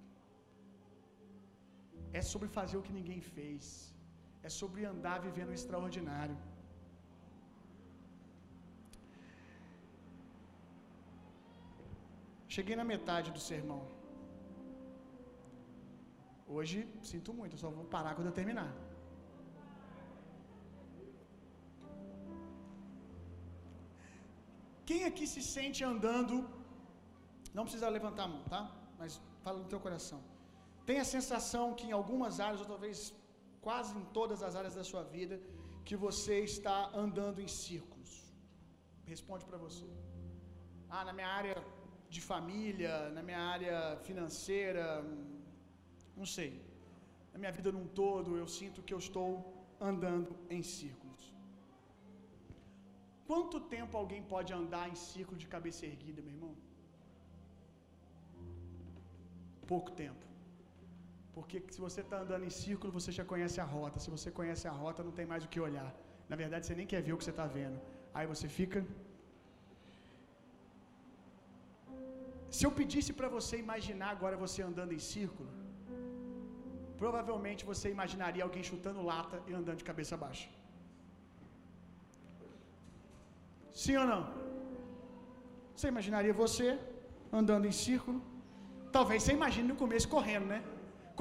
É sobre fazer o que ninguém fez. É sobre andar vivendo o extraordinário. Cheguei na metade do sermão. Hoje, sinto muito, só vou parar quando eu terminar. Quem aqui se sente andando, não precisa levantar a mão, tá? Mas fala no teu coração. Tem a sensação que em algumas áreas, ou talvez quase em todas as áreas da sua vida, que você está andando em círculos. Responde para você. Ah, na minha área de família, na minha área financeira, não sei. Na minha vida num todo, eu sinto que eu estou andando em círculos. Quanto tempo alguém pode andar em círculo de cabeça erguida, meu irmão? Pouco tempo. Porque se você está andando em círculo, você já conhece a rota. Se você conhece a rota, não tem mais o que olhar. Na verdade, você nem quer ver o que você está vendo. Aí você fica. Se eu pedisse para você imaginar agora você andando em círculo, provavelmente você imaginaria alguém chutando lata e andando de cabeça baixa. Sim ou não? Você imaginaria você andando em círculo? Talvez você imagine no começo correndo, né?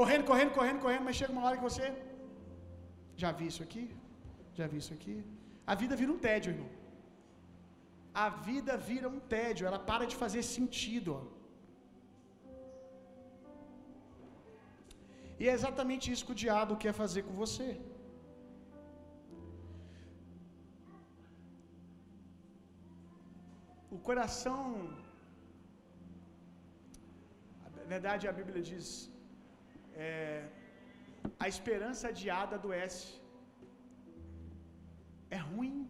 Correndo, correndo, correndo, correndo, mas chega uma hora que você já vi isso aqui? Já vi isso aqui? A vida vira um tédio, irmão. A vida vira um tédio, ela para de fazer sentido. Ó. E é exatamente isso que o diabo quer fazer com você. O coração. Na verdade, a Bíblia diz: é, a esperança adiada adoece. É ruim.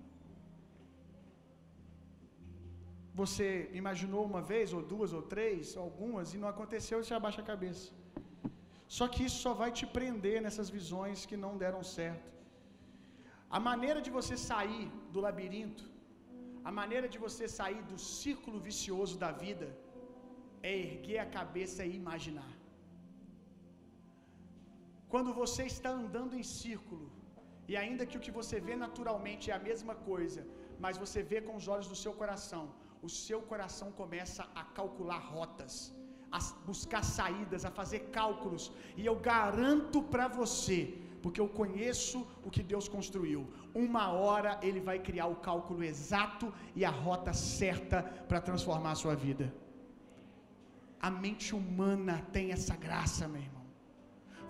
Você imaginou uma vez, ou duas, ou três, algumas, e não aconteceu, você abaixa a cabeça. Só que isso só vai te prender nessas visões que não deram certo. A maneira de você sair do labirinto, a maneira de você sair do círculo vicioso da vida, é erguer a cabeça e imaginar. Quando você está andando em círculo, e ainda que o que você vê naturalmente é a mesma coisa, mas você vê com os olhos do seu coração, o seu coração começa a calcular rotas, a buscar saídas, a fazer cálculos, e eu garanto para você, porque eu conheço o que Deus construiu. Uma hora ele vai criar o cálculo exato e a rota certa para transformar a sua vida. A mente humana tem essa graça, meu irmão.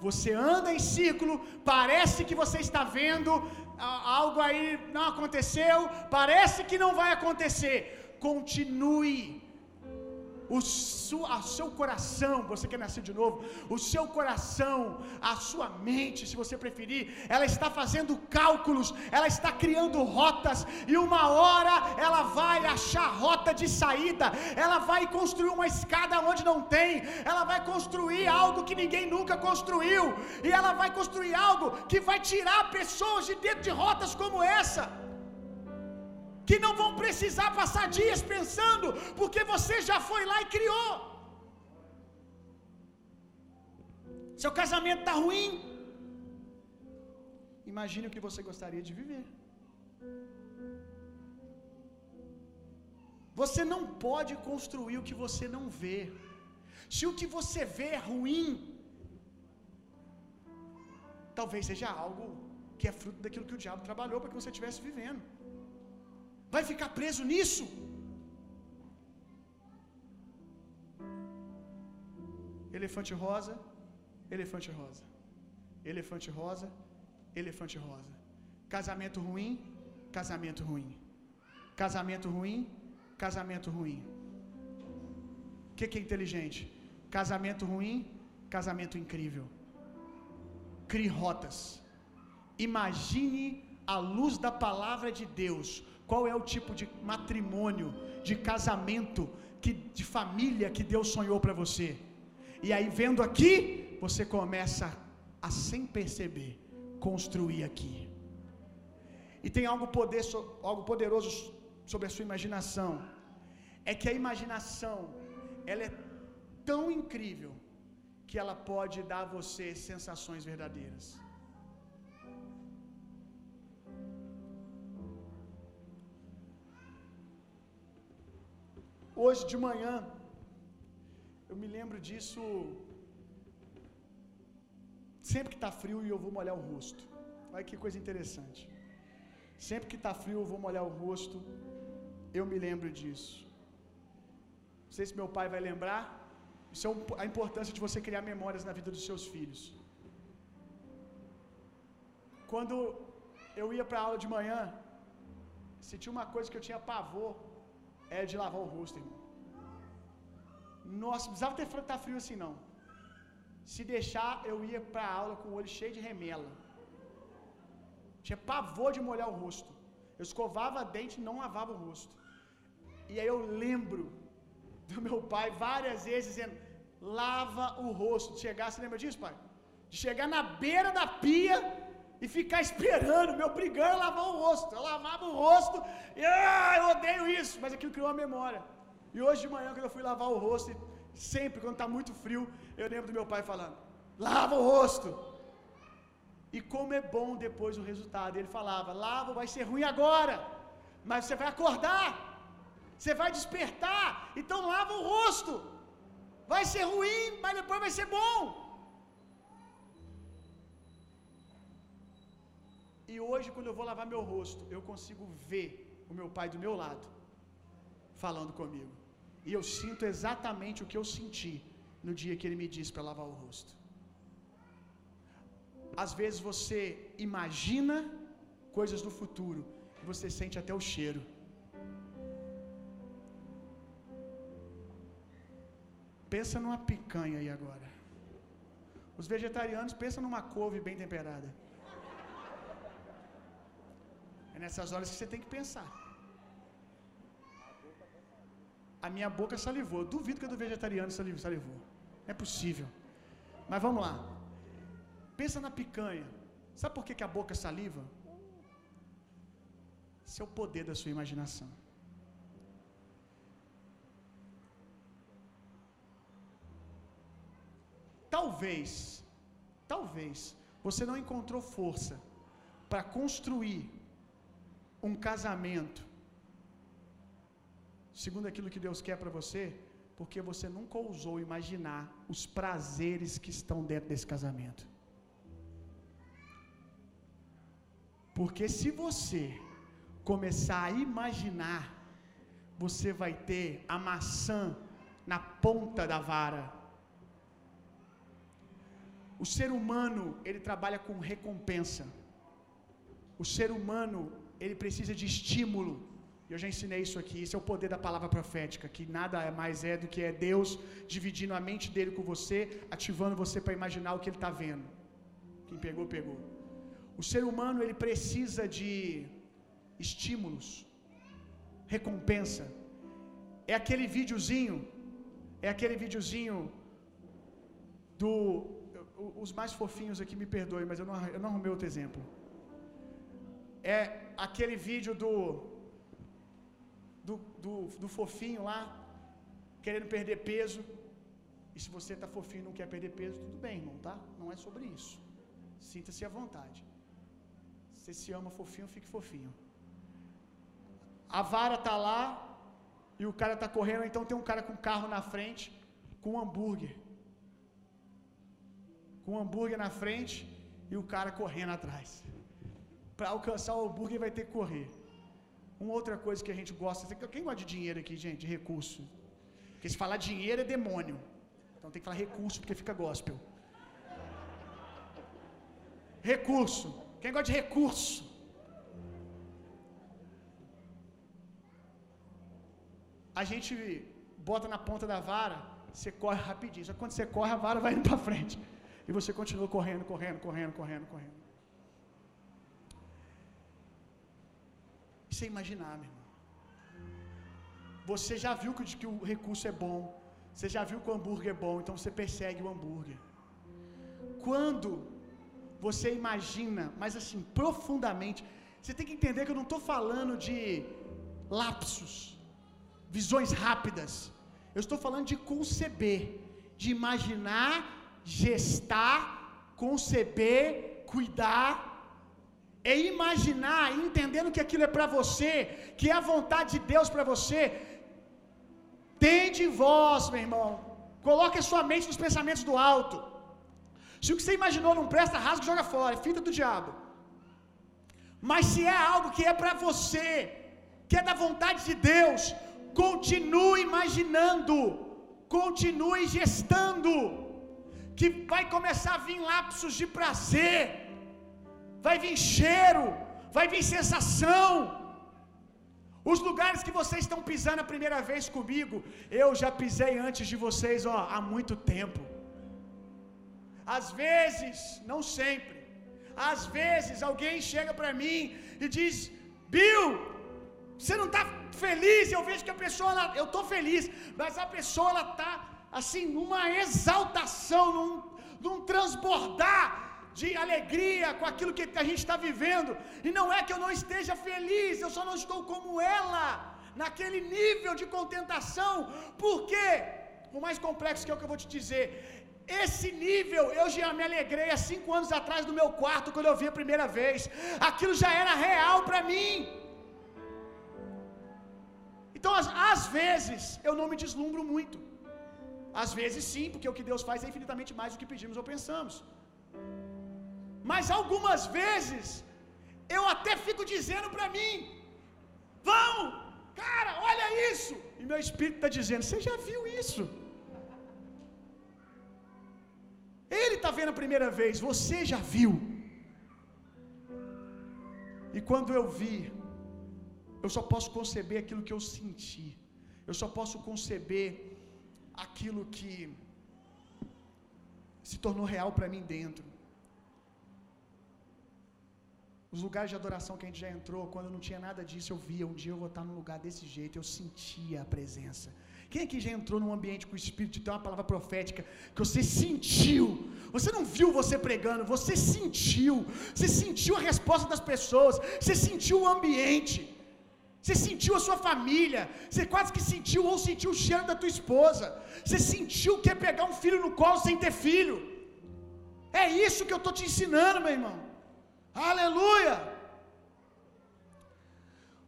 Você anda em círculo, parece que você está vendo algo aí não aconteceu, parece que não vai acontecer. Continue. O su, a seu coração, você quer nascer de novo, o seu coração, a sua mente, se você preferir, ela está fazendo cálculos, ela está criando rotas, e uma hora ela vai achar rota de saída, ela vai construir uma escada onde não tem, ela vai construir algo que ninguém nunca construiu, e ela vai construir algo que vai tirar pessoas de dentro de rotas como essa que não vão precisar passar dias pensando, porque você já foi lá e criou. Seu casamento está ruim. Imagine o que você gostaria de viver. Você não pode construir o que você não vê. Se o que você vê é ruim, talvez seja algo que é fruto daquilo que o diabo trabalhou para que você estivesse vivendo. Vai ficar preso nisso? Elefante rosa, elefante rosa. Elefante rosa, elefante rosa. Casamento ruim, casamento ruim. Casamento ruim, casamento ruim. O que, que é inteligente? Casamento ruim, casamento incrível. Crie rotas. Imagine a luz da palavra de Deus Qual é o tipo de matrimônio, de casamento, que, de família que Deus sonhou para você? E aí, vendo aqui, você começa a, sem perceber, construir aqui. E tem algo, poder, algo poderoso sobre a sua imaginação. É que a imaginação, ela é tão incrível que ela pode dar a você sensações verdadeiras. Hoje de manhã, eu me lembro disso. Sempre que está frio e eu vou molhar o rosto. Olha que coisa interessante. Sempre que está frio eu vou molhar o rosto. Eu me lembro disso. Não sei se meu pai vai lembrar. Isso é a importância de você criar memórias na vida dos seus filhos. Quando eu ia para aula de manhã, se tinha uma coisa que eu tinha pavor, é de lavar o rosto, irmão. Nossa, precisava ter tá frio assim não. Se deixar, eu ia para a aula com o olho cheio de remela. Tinha pavor de molhar o rosto. Eu escovava a dente e não lavava o rosto. E aí eu lembro [LAUGHS] do meu pai várias vezes dizendo: lava o rosto. De chegar, você lembra disso, pai? De chegar na beira da pia e ficar esperando, me obrigando a lavar o rosto. Eu lavava o rosto e ah, eu odeio isso, mas aquilo criou uma memória. E hoje de manhã, quando eu fui lavar o rosto, sempre quando está muito frio, eu lembro do meu pai falando: lava o rosto. E como é bom depois o resultado. Ele falava: lava, vai ser ruim agora, mas você vai acordar, você vai despertar, então lava o rosto. Vai ser ruim, mas depois vai ser bom. E hoje, quando eu vou lavar meu rosto, eu consigo ver o meu pai do meu lado, falando comigo. E eu sinto exatamente o que eu senti no dia que ele me disse para lavar o rosto. Às vezes você imagina coisas do futuro você sente até o cheiro. Pensa numa picanha aí agora. Os vegetarianos pensam numa couve bem temperada. É nessas horas que você tem que pensar. A minha boca salivou. Eu duvido que a do vegetariano salivou. É possível. Mas vamos lá. Pensa na picanha. Sabe por que, que a boca saliva? Esse é o poder da sua imaginação. Talvez, talvez, você não encontrou força para construir um casamento segundo aquilo que Deus quer para você, porque você nunca ousou imaginar os prazeres que estão dentro desse casamento. Porque se você começar a imaginar, você vai ter a maçã na ponta da vara. O ser humano, ele trabalha com recompensa. O ser humano, ele precisa de estímulo. Eu já ensinei isso aqui. Esse é o poder da palavra profética, que nada mais é do que é Deus dividindo a mente dele com você, ativando você para imaginar o que ele está vendo. Quem pegou, pegou. O ser humano ele precisa de estímulos, recompensa. É aquele videozinho, é aquele videozinho do os mais fofinhos aqui me perdoem, mas eu não, eu não arrumei outro exemplo. É aquele vídeo do do, do, do fofinho lá, querendo perder peso. E se você está fofinho e não quer perder peso, tudo bem, irmão, tá? Não é sobre isso. Sinta-se à vontade. Você se ama fofinho, fique fofinho. A vara tá lá e o cara tá correndo, então tem um cara com carro na frente com um hambúrguer. Com um hambúrguer na frente e o cara correndo atrás. Para alcançar o hambúrguer vai ter que correr. Uma outra coisa que a gente gosta, quem gosta de dinheiro aqui, gente, de recurso? Porque se falar dinheiro é demônio. Então tem que falar recurso porque fica gospel. Recurso. Quem gosta de recurso? A gente bota na ponta da vara, você corre rapidinho. Só que quando você corre, a vara vai indo para frente. E você continua correndo, correndo, correndo, correndo, correndo. Você imaginar, meu irmão. Você já viu que, que o recurso é bom. Você já viu que o hambúrguer é bom, então você persegue o hambúrguer. Quando você imagina, mas assim, profundamente, você tem que entender que eu não estou falando de lapsos, visões rápidas. Eu estou falando de conceber, de imaginar, gestar, conceber, cuidar, é imaginar, entendendo que aquilo é para você, que é a vontade de Deus para você. Tende vós, meu irmão. Coloque a sua mente nos pensamentos do alto. Se o que você imaginou não presta, rasga e joga fora. É fita do diabo. Mas se é algo que é para você, que é da vontade de Deus, continue imaginando, continue gestando, que vai começar a vir lapsos de prazer, vai vir cheiro, vai vir sensação. Os lugares que vocês estão pisando a primeira vez comigo, eu já pisei antes de vocês, ó, há muito tempo. Às vezes, não sempre, às vezes alguém chega para mim e diz: Bill, você não está feliz? Eu vejo que a pessoa, ela, eu estou feliz, mas a pessoa está assim numa exaltação, num, num transbordar de alegria com aquilo que a gente está vivendo. E não é que eu não esteja feliz, eu só não estou como ela, naquele nível de contentação. Por quê? O mais complexo que é o que eu vou te dizer. Esse nível eu já me alegrei há cinco anos atrás no meu quarto, quando eu vi a primeira vez. Aquilo já era real para mim. Então, às, às vezes, eu não me deslumbro muito. Às vezes, sim, porque o que Deus faz é infinitamente mais do que pedimos ou pensamos. Mas algumas vezes, eu até fico dizendo para mim: vão, cara, olha isso. E meu espírito está dizendo: você já viu isso? Ele está vendo a primeira vez, você já viu. E quando eu vi, eu só posso conceber aquilo que eu senti. Eu só posso conceber aquilo que se tornou real para mim dentro. Os lugares de adoração que a gente já entrou, quando não tinha nada disso, eu via, um dia eu vou estar num lugar desse jeito, eu sentia a presença. Quem aqui já entrou num ambiente com o Espírito de ter uma palavra profética que você sentiu? Você não viu você pregando, você sentiu. Você sentiu a resposta das pessoas, você sentiu o ambiente. Você sentiu a sua família, você quase que sentiu ou sentiu o cheiro da tua esposa. Você sentiu que é pegar um filho no colo sem ter filho. É isso que eu estou te ensinando, meu irmão. Aleluia!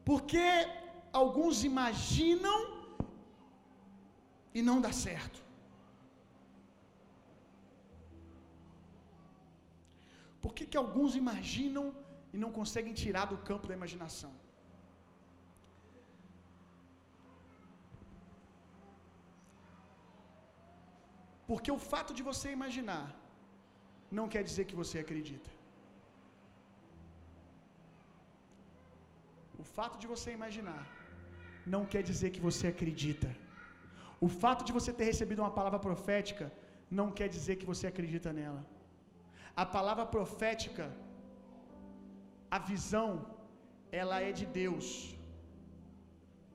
Porque alguns imaginam e não dá certo. Por que, que alguns imaginam e não conseguem tirar do campo da imaginação? Porque o fato de você imaginar não quer dizer que você acredita. O fato de você imaginar não quer dizer que você acredita. O fato de você ter recebido uma palavra profética não quer dizer que você acredita nela. A palavra profética, a visão, ela é de Deus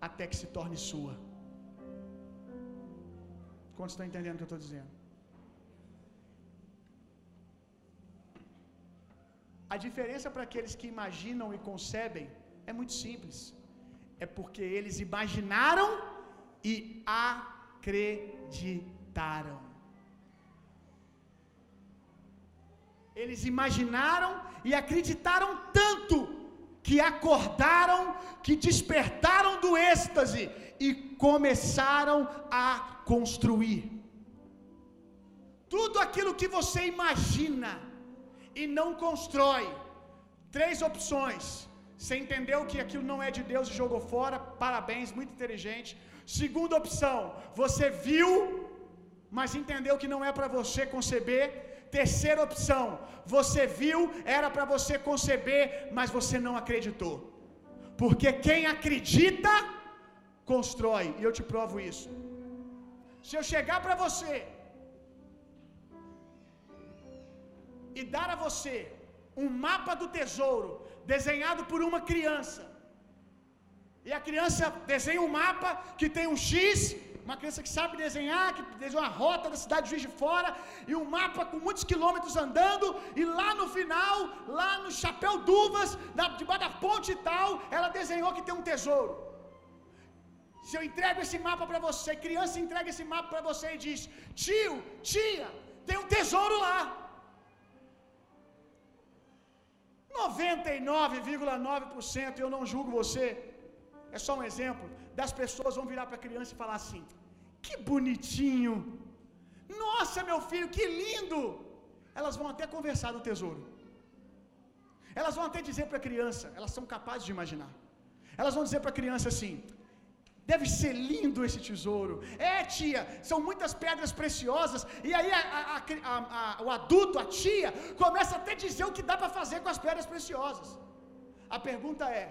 até que se torne sua. Quantos estão entendendo o que eu estou dizendo? A diferença para aqueles que imaginam e concebem é muito simples. É porque eles imaginaram e acreditaram. Eles imaginaram e acreditaram tanto que acordaram, que despertaram do êxtase e começaram a construir. Tudo aquilo que você imagina e não constrói. Três opções. Você entendeu que aquilo não é de Deus e jogou fora? Parabéns, muito inteligente. Segunda opção, você viu, mas entendeu que não é para você conceber. Terceira opção, você viu, era para você conceber, mas você não acreditou. Porque quem acredita, constrói, e eu te provo isso. Se eu chegar para você e dar a você um mapa do tesouro desenhado por uma criança, E a criança desenha um mapa que tem um X, uma criança que sabe desenhar, que desenha uma rota da cidade de Juiz de Fora, e um mapa com muitos quilômetros andando, e lá no final, lá no chapéu d'uvas, debaixo da ponte e tal, ela desenhou que tem um tesouro. Se eu entrego esse mapa para você, criança entrega esse mapa para você e diz: Tio, tia, tem um tesouro lá. 99,9%, eu não julgo você, é só um exemplo, das pessoas vão virar para a criança e falar assim: Que bonitinho! Nossa, meu filho, que lindo! Elas vão até conversar do tesouro. Elas vão até dizer para a criança, elas são capazes de imaginar. Elas vão dizer para a criança assim: Deve ser lindo esse tesouro. É, tia, são muitas pedras preciosas. E aí a, a, a, o adulto, a tia, começa até a dizer o que dá para fazer com as pedras preciosas. A pergunta é: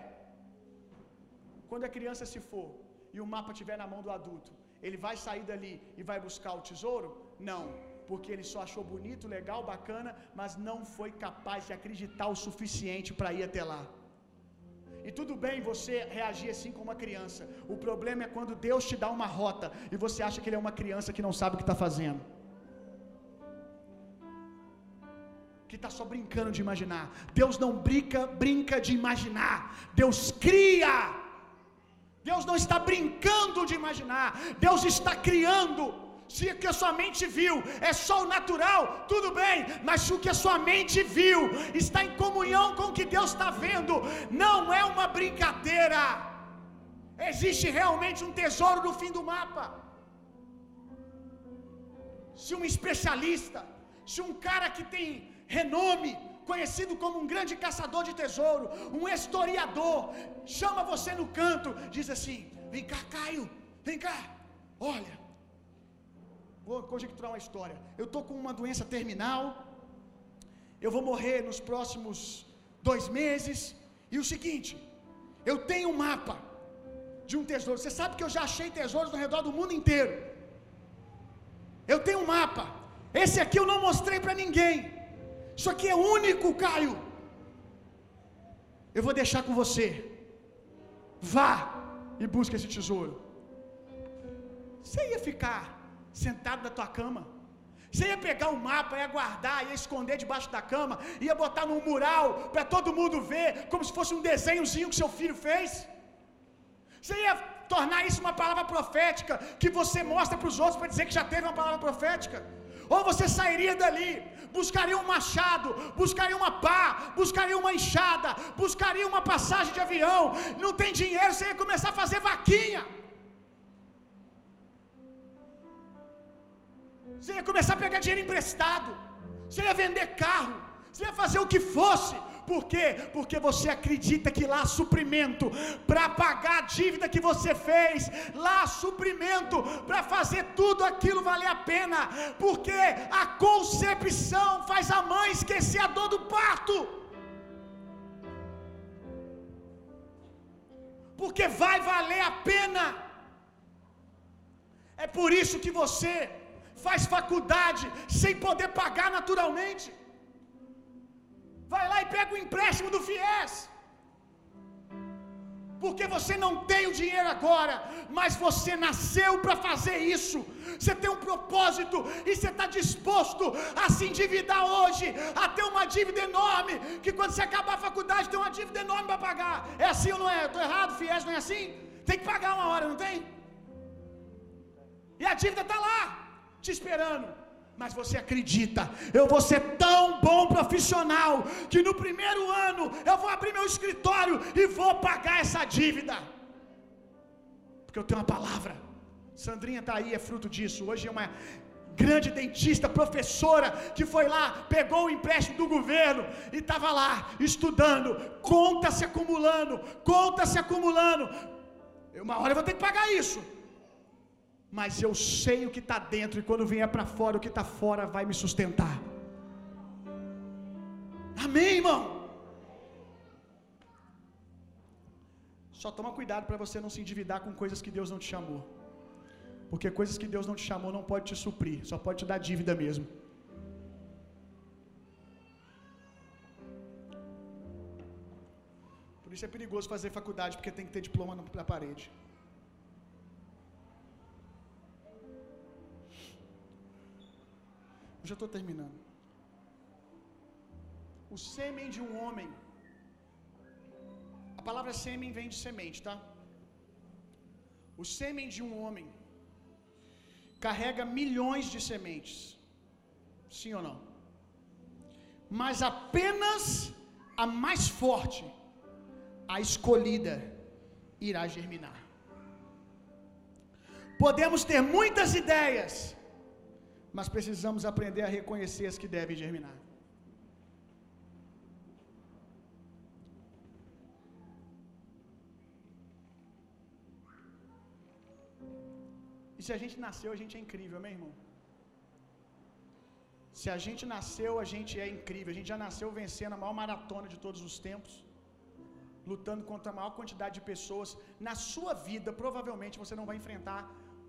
quando a criança se for e o mapa estiver na mão do adulto, ele vai sair dali e vai buscar o tesouro? Não, porque ele só achou bonito, legal, bacana, mas não foi capaz de acreditar o suficiente para ir até lá. E tudo bem você reagir assim como uma criança. O problema é quando Deus te dá uma rota e você acha que ele é uma criança que não sabe o que está fazendo. Que está só brincando de imaginar. Deus não brinca, brinca de imaginar. Deus cria. Deus não está brincando de imaginar. Deus está criando. Se o que a sua mente viu é só o natural, tudo bem, mas se o que a sua mente viu está em comunhão com o que Deus está vendo, não é uma brincadeira. Existe realmente um tesouro no fim do mapa. Se um especialista, se um cara que tem renome, conhecido como um grande caçador de tesouro, um historiador, chama você no canto, diz assim: Vem cá, Caio, vem cá, olha, Vou conjecturar uma história. Eu estou com uma doença terminal. Eu vou morrer nos próximos dois meses. E o seguinte, eu tenho um mapa de um tesouro. Você sabe que eu já achei tesouros no redor do mundo inteiro. Eu tenho um mapa. Esse aqui eu não mostrei para ninguém. Isso aqui é único, Caio. Eu vou deixar com você. Vá e busque esse tesouro. Você ia ficar sentado na tua cama. Você ia pegar um mapa, ia guardar, ia esconder debaixo da cama, ia botar num mural para todo mundo ver, como se fosse um desenhozinho que seu filho fez. Você ia tornar isso uma palavra profética que você mostra para os outros para dizer que já teve uma palavra profética. Ou você sairia dali, buscaria um machado, buscaria uma pá, buscaria uma enxada, buscaria uma passagem de avião. Não tem dinheiro, você ia começar a fazer vaquinha. Você ia começar a pegar dinheiro emprestado. Você ia vender carro. Você ia fazer o que fosse. Por quê? Porque você acredita que lá há suprimento para pagar a dívida que você fez, lá há suprimento para fazer tudo aquilo valer a pena, porque a concepção faz a mãe esquecer a dor do parto. Porque vai valer a pena. É por isso que você faz faculdade sem poder pagar naturalmente. Vai lá e pega o empréstimo do FIES. Porque você não tem o dinheiro agora, mas você nasceu para fazer isso. Você tem um propósito e você está disposto a se endividar hoje, a ter uma dívida enorme. Que quando você acabar a faculdade, tem uma dívida enorme para pagar. É assim ou não é? Estou errado, FIES não é assim? Tem que pagar uma hora, não tem? E a dívida está lá te esperando. Mas você acredita, eu vou ser tão bom profissional que no primeiro ano eu vou abrir meu escritório e vou pagar essa dívida. Porque eu tenho uma palavra. Sandrinha está aí, é fruto disso. Hoje é uma grande dentista, professora, que foi lá, pegou o empréstimo do governo e estava lá estudando, conta se acumulando, conta se acumulando. Uma hora eu vou ter que pagar isso mas eu sei o que está dentro, e quando vier para fora, o que está fora vai me sustentar. Amém, irmão? Só toma cuidado para você não se endividar com coisas que Deus não te chamou. Porque coisas que Deus não te chamou não pode te suprir, só pode te dar dívida mesmo. Por isso é perigoso fazer faculdade, porque tem que ter diploma na parede. Eu já estou terminando. O sêmen de um homem. A palavra sêmen vem de semente, tá? O sêmen de um homem carrega milhões de sementes. Sim ou não? Mas apenas a mais forte, a escolhida, irá germinar. Podemos ter muitas ideias, mas precisamos aprender a reconhecer as que devem germinar. E se a gente nasceu, a gente é incrível, meu irmão. Se a gente nasceu, a gente é incrível. A gente já nasceu vencendo a maior maratona de todos os tempos, lutando contra a maior quantidade de pessoas. Na sua vida, provavelmente você não vai enfrentar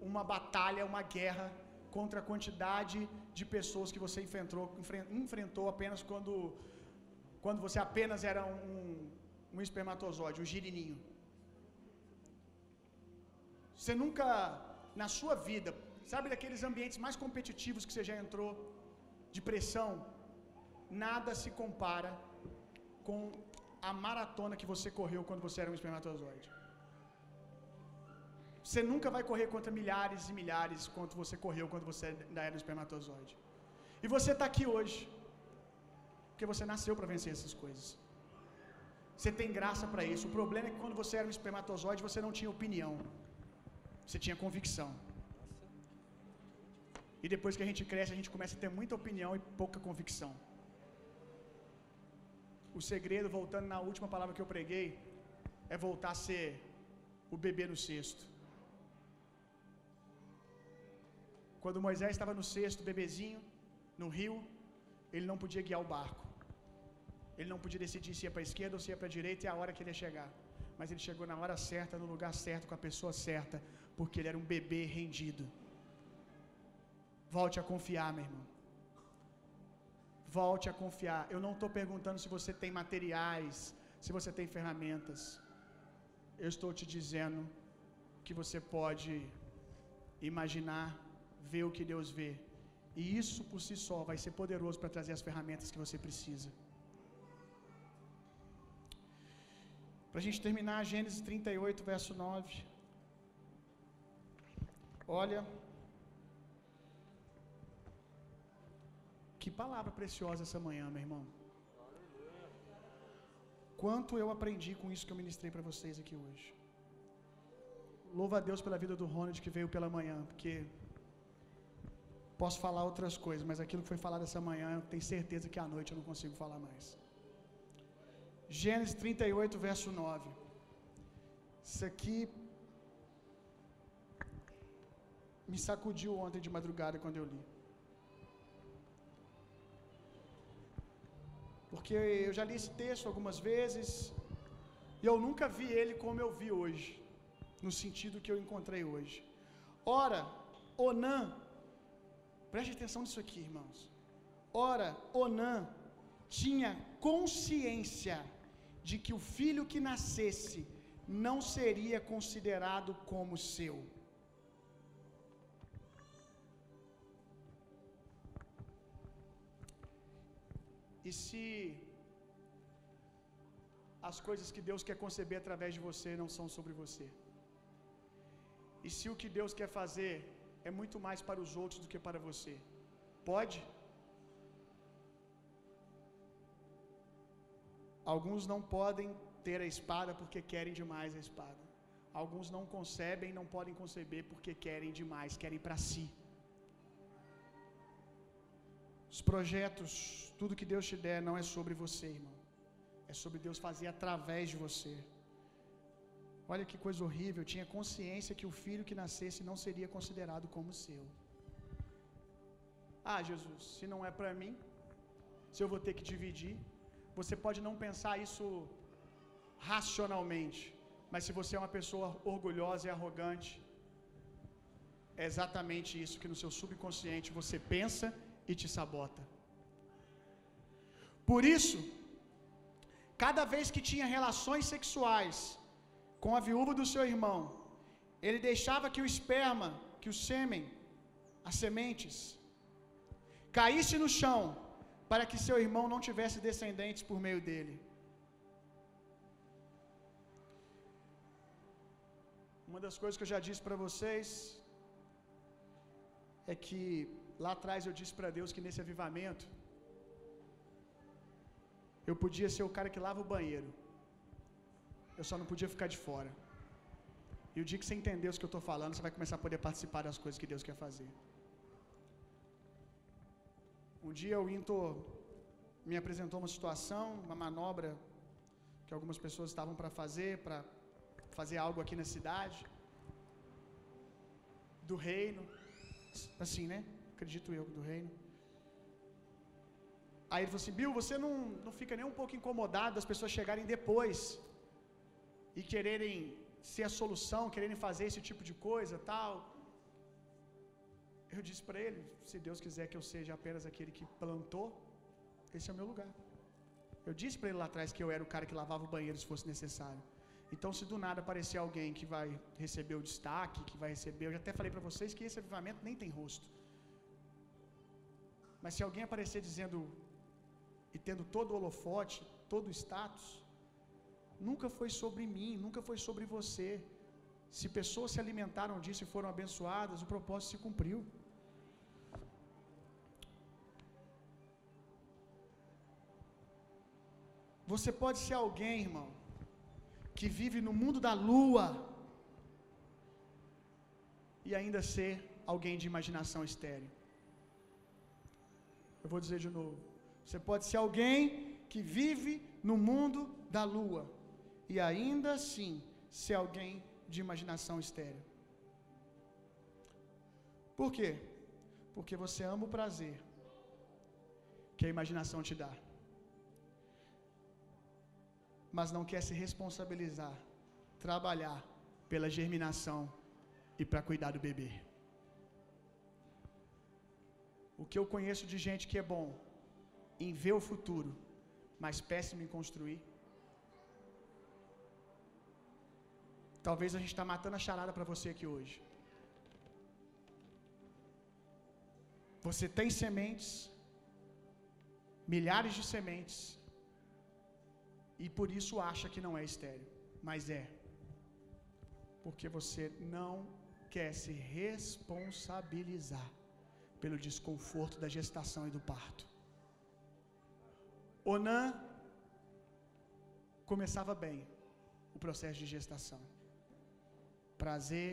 uma batalha, uma guerra contra a quantidade de pessoas que você enfrentou, enfrentou apenas quando, quando você apenas era um, um espermatozoide, um girininho. Você nunca, na sua vida, sabe daqueles ambientes mais competitivos que você já entrou, de pressão, nada se compara com a maratona que você correu quando você era um espermatozoide. Você nunca vai correr contra milhares e milhares quanto você correu quando você ainda era um espermatozoide. E você está aqui hoje, porque você nasceu para vencer essas coisas. Você tem graça para isso. O problema é que quando você era um espermatozoide, você não tinha opinião, você tinha convicção. E depois que a gente cresce, a gente começa a ter muita opinião e pouca convicção. O segredo, voltando na última palavra que eu preguei, é voltar a ser o bebê no cesto. Quando Moisés estava no cesto, bebezinho, no rio, ele não podia guiar o barco. Ele não podia decidir se ia para a esquerda ou se ia para a direita e a hora que ele ia chegar. Mas ele chegou na hora certa, no lugar certo, com a pessoa certa, porque ele era um bebê rendido. Volte a confiar, meu irmão. Volte a confiar. Eu não estou perguntando se você tem materiais, se você tem ferramentas. Eu estou te dizendo que você pode imaginar ver o que Deus vê. E isso por si só vai ser poderoso para trazer as ferramentas que você precisa. Para a gente terminar, Gênesis 38, verso 9. Olha. Que palavra preciosa essa manhã, meu irmão. Quanto eu aprendi com isso que eu ministrei para vocês aqui hoje. Louva a Deus pela vida do Ronald que veio pela manhã, porque Posso falar outras coisas, mas aquilo que foi falado essa manhã, eu tenho certeza que à noite eu não consigo falar mais. Gênesis 38, verso 9. Isso aqui me sacudiu ontem de madrugada quando eu li. Porque eu já li esse texto algumas vezes e eu nunca vi ele como eu vi hoje, no sentido que eu encontrei hoje. Ora, Onã Preste atenção nisso aqui, irmãos. Ora, Onã tinha consciência de que o filho que nascesse não seria considerado como seu. E se as coisas que Deus quer conceber através de você não são sobre você? E se o que Deus quer fazer é muito mais para os outros do que para você. Pode? Alguns não podem ter a espada porque querem demais a espada. Alguns não concebem não podem conceber porque querem demais, querem para si. Os projetos, tudo que Deus te der não é sobre você, irmão. É sobre Deus fazer através de você. Olha que coisa horrível, tinha consciência que o filho que nascesse não seria considerado como seu. Ah, Jesus, se não é para mim, se eu vou ter que dividir, você pode não pensar isso racionalmente, mas se você é uma pessoa orgulhosa e arrogante, é exatamente isso que no seu subconsciente você pensa e te sabota. Por isso, cada vez que tinha relações sexuais com a viúva do seu irmão, ele deixava que o esperma, que o sêmen, as sementes, caísse no chão, para que seu irmão não tivesse descendentes por meio dele. Uma das coisas que eu já disse para vocês é que lá atrás eu disse para Deus que nesse avivamento eu podia ser o cara que lava o banheiro. Eu só não podia ficar de fora. E o dia que você entender o que eu estou falando, você vai começar a poder participar das coisas que Deus quer fazer. Um dia o Into me apresentou uma situação, uma manobra que algumas pessoas estavam para fazer, para fazer algo aqui na cidade, do reino, assim, né? Acredito eu, do reino. Aí ele falou assim: Bill, você não, não fica nem um pouco incomodado das pessoas chegarem depois e quererem ser a solução, quererem fazer esse tipo de coisa tal. Eu disse para ele: se Deus quiser que eu seja apenas aquele que plantou, esse é o meu lugar. Eu disse para ele lá atrás que eu era o cara que lavava o banheiro se fosse necessário. Então, se do nada aparecer alguém que vai receber o destaque, que vai receber, eu já até falei para vocês que esse avivamento nem tem rosto. Mas se alguém aparecer dizendo e tendo todo o holofote, todo o status, nunca foi sobre mim, nunca foi sobre você. Se pessoas se alimentaram disso e foram abençoadas, o propósito se cumpriu. Você pode ser alguém, irmão, que vive no mundo da lua e ainda ser alguém de imaginação estéreo. Eu vou dizer de novo. Você pode ser alguém que vive no mundo da lua e ainda assim ser alguém de imaginação estéreo. Por quê? Porque você ama o prazer que a imaginação te dá mas não quer se responsabilizar, trabalhar pela germinação e para cuidar do bebê. O que eu conheço de gente que é bom em ver o futuro, mas péssimo em construir. Talvez a gente está matando a charada para você aqui hoje. Você tem sementes, milhares de sementes, e por isso acha que não é estéreo, mas é. Porque você não quer se responsabilizar pelo desconforto da gestação e do parto. Onã começava bem o processo de gestação. Prazer,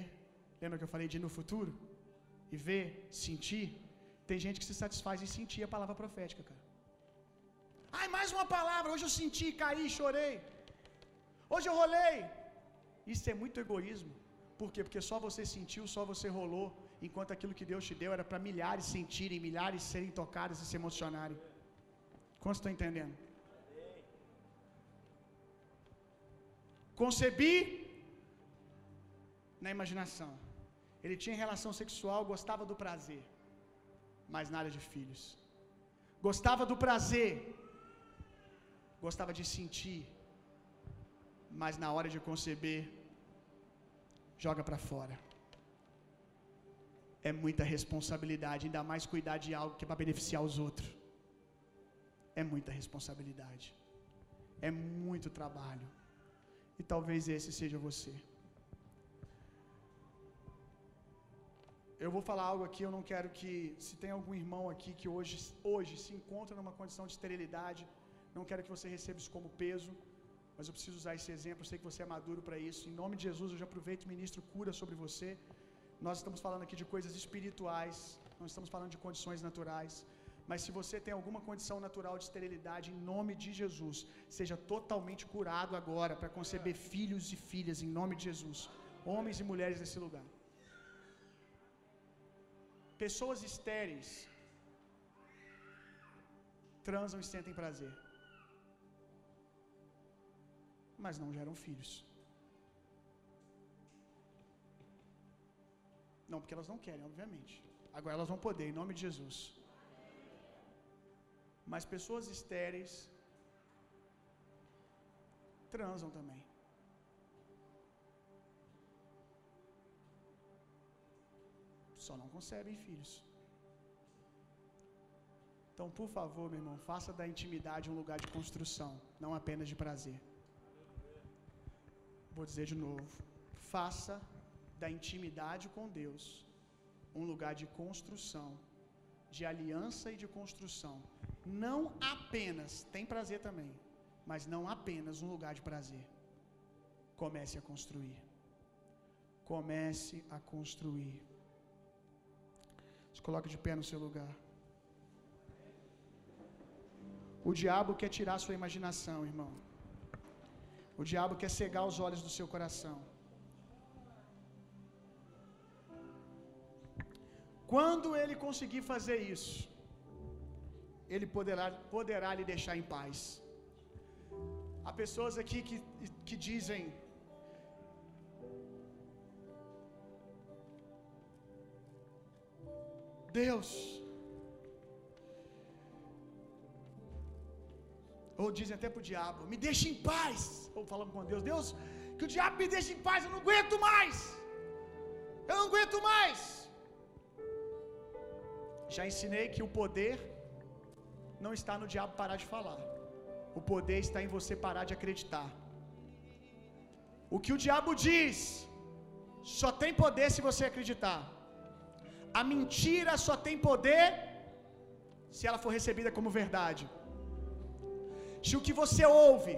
lembra que eu falei de ir no futuro? E ver, sentir. Tem gente que se satisfaz em sentir a palavra profética, cara. Ai, mais uma palavra. Hoje eu senti, caí, chorei. Hoje eu rolei. Isso é muito egoísmo. Por quê? Porque só você sentiu, só você rolou, enquanto aquilo que Deus te deu era para milhares sentirem, milhares serem tocados e se emocionarem. Quantos estão entendendo? Concebi na imaginação. Ele tinha relação sexual, gostava do prazer, mas nada de filhos. Gostava do prazer, gostava de sentir, mas na hora de conceber, joga para fora. É muita responsabilidade, ainda mais cuidar de algo que é para beneficiar os outros. É muita responsabilidade. É muito trabalho. E talvez esse seja você. Eu vou falar algo aqui, eu não quero que se tem algum irmão aqui que hoje hoje se encontra numa condição de esterilidade, não quero que você receba isso como peso, mas eu preciso usar esse exemplo. Eu sei que você é maduro para isso. Em nome de Jesus, eu já aproveito e ministro cura sobre você. Nós estamos falando aqui de coisas espirituais, não estamos falando de condições naturais. Mas se você tem alguma condição natural de esterilidade, em nome de Jesus, seja totalmente curado agora para conceber filhos e filhas, em nome de Jesus, homens e mulheres nesse lugar. Pessoas estéreis transam e sentem prazer mas não geram filhos. Não, porque elas não querem, obviamente. Agora elas vão poder, em nome de Jesus. Mas pessoas estéreis transam também. Só não concebem filhos. Então, por favor, meu irmão, faça da intimidade um lugar de construção, não apenas de prazer. Vou dizer de novo. Faça da intimidade com Deus um lugar de construção, de aliança e de construção. Não apenas, tem prazer também, mas não apenas um lugar de prazer. Comece a construir. Comece a construir. Se coloque de pé no seu lugar. O diabo quer tirar sua imaginação, irmão. O diabo quer cegar os olhos do seu coração. Quando ele conseguir fazer isso, ele poderá, poderá lhe deixar em paz. Há pessoas aqui que, que dizem: Deus, ou dizem até para o diabo: me deixe em paz. Ou falando com Deus: Deus, que o diabo me deixe em paz, eu não aguento mais. Eu não aguento mais. Já ensinei que o poder não está no diabo parar de falar. O poder está em você parar de acreditar. O que o diabo diz só tem poder se você acreditar. A mentira só tem poder se ela for recebida como verdade. Se o que você ouve,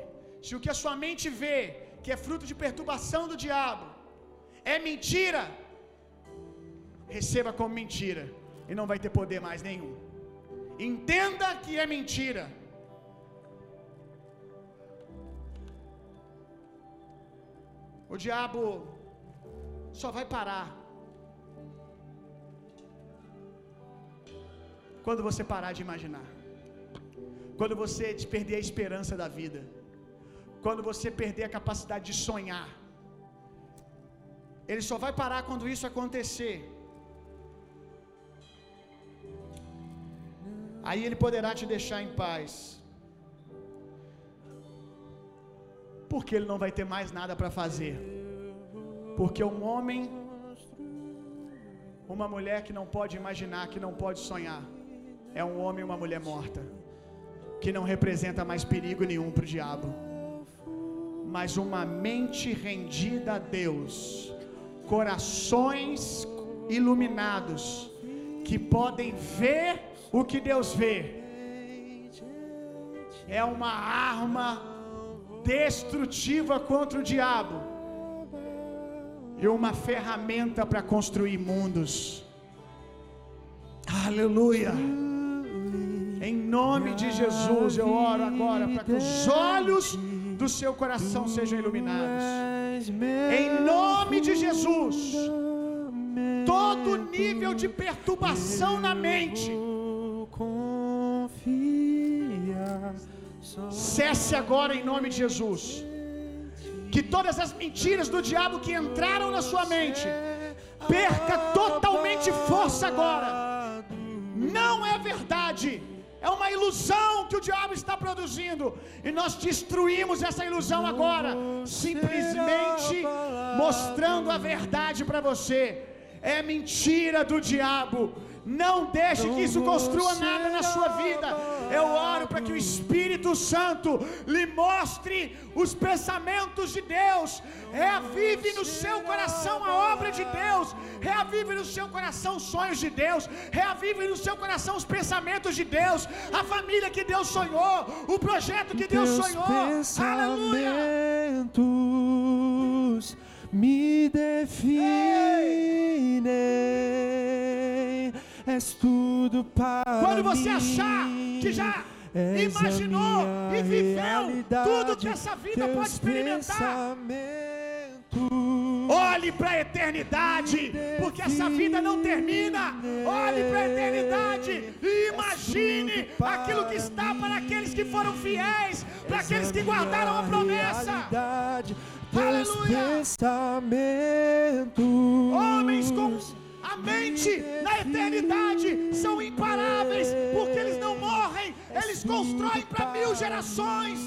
se o que a sua mente vê, que é fruto de perturbação do diabo, é mentira, receba como mentira e não vai ter poder mais nenhum. Entenda que é mentira. O diabo só vai parar quando você parar de imaginar. Quando você perder a esperança da vida. Quando você perder a capacidade de sonhar. Ele só vai parar quando isso acontecer. Aí ele poderá te deixar em paz. Porque ele não vai ter mais nada para fazer. Porque um homem, uma mulher que não pode imaginar, que não pode sonhar, é um homem e uma mulher morta, que não representa mais perigo nenhum para o diabo, mas uma mente rendida a Deus, corações iluminados, que podem ver o que Deus vê. É uma arma destrutiva contra o diabo e uma ferramenta para construir mundos. Aleluia. Em nome de Jesus, eu oro agora para que os olhos do seu coração sejam iluminados. Em nome de Jesus, todo nível de perturbação na mente, cesse agora em nome de Jesus. Que todas as mentiras do diabo que entraram na sua mente, perca totalmente força agora. Não é verdade. É uma ilusão que o diabo está produzindo. E nós destruímos essa ilusão agora. Simplesmente mostrando a verdade para você. É mentira do diabo. Não deixe que isso construa nada na sua vida. Eu oro para que o Espírito Santo lhe mostre os pensamentos de Deus. Reavive no seu coração a obra de Deus. Reavive no seu coração os sonhos de Deus. Reavive no seu coração os pensamentos de Deus. A família que Deus sonhou. O projeto que Deus sonhou. Aleluia. me definem. És tudo para Quando você mim. achar que já imaginou e viveu tudo que essa vida pode experimentar, olhe para a eternidade, porque essa vida não termina. Olhe para a eternidade e imagine aquilo que está para aqueles que foram fiéis, para aqueles que guardaram a promessa. Aleluia. Homens com mente na eternidade são imparáveis, porque eles não morrem, eles constroem para mil gerações.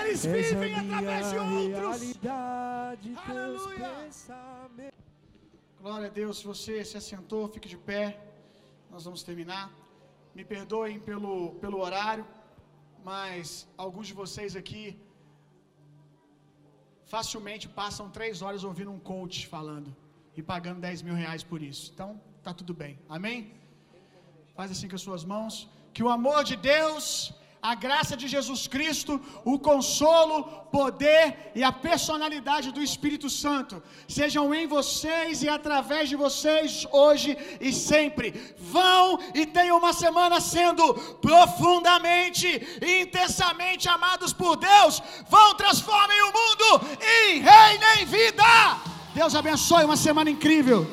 Eles vivem através de outros. Aleluia. Glória a Deus, se você se assentou, fique de pé. Nós vamos terminar. Me perdoem pelo, pelo horário, mas alguns de vocês aqui facilmente passam três horas ouvindo um coach falando e pagando 10 mil reais por isso. Então, tá tudo bem. Amém? Faz assim com as suas mãos. Que o amor de Deus, a graça de Jesus Cristo, o consolo, poder e a personalidade do Espírito Santo sejam em vocês e através de vocês hoje e sempre. Vão e tenham uma semana sendo profundamente e intensamente amados por Deus. Vão, transformem o mundo e reinem em vida. Deus abençoe uma semana incrível.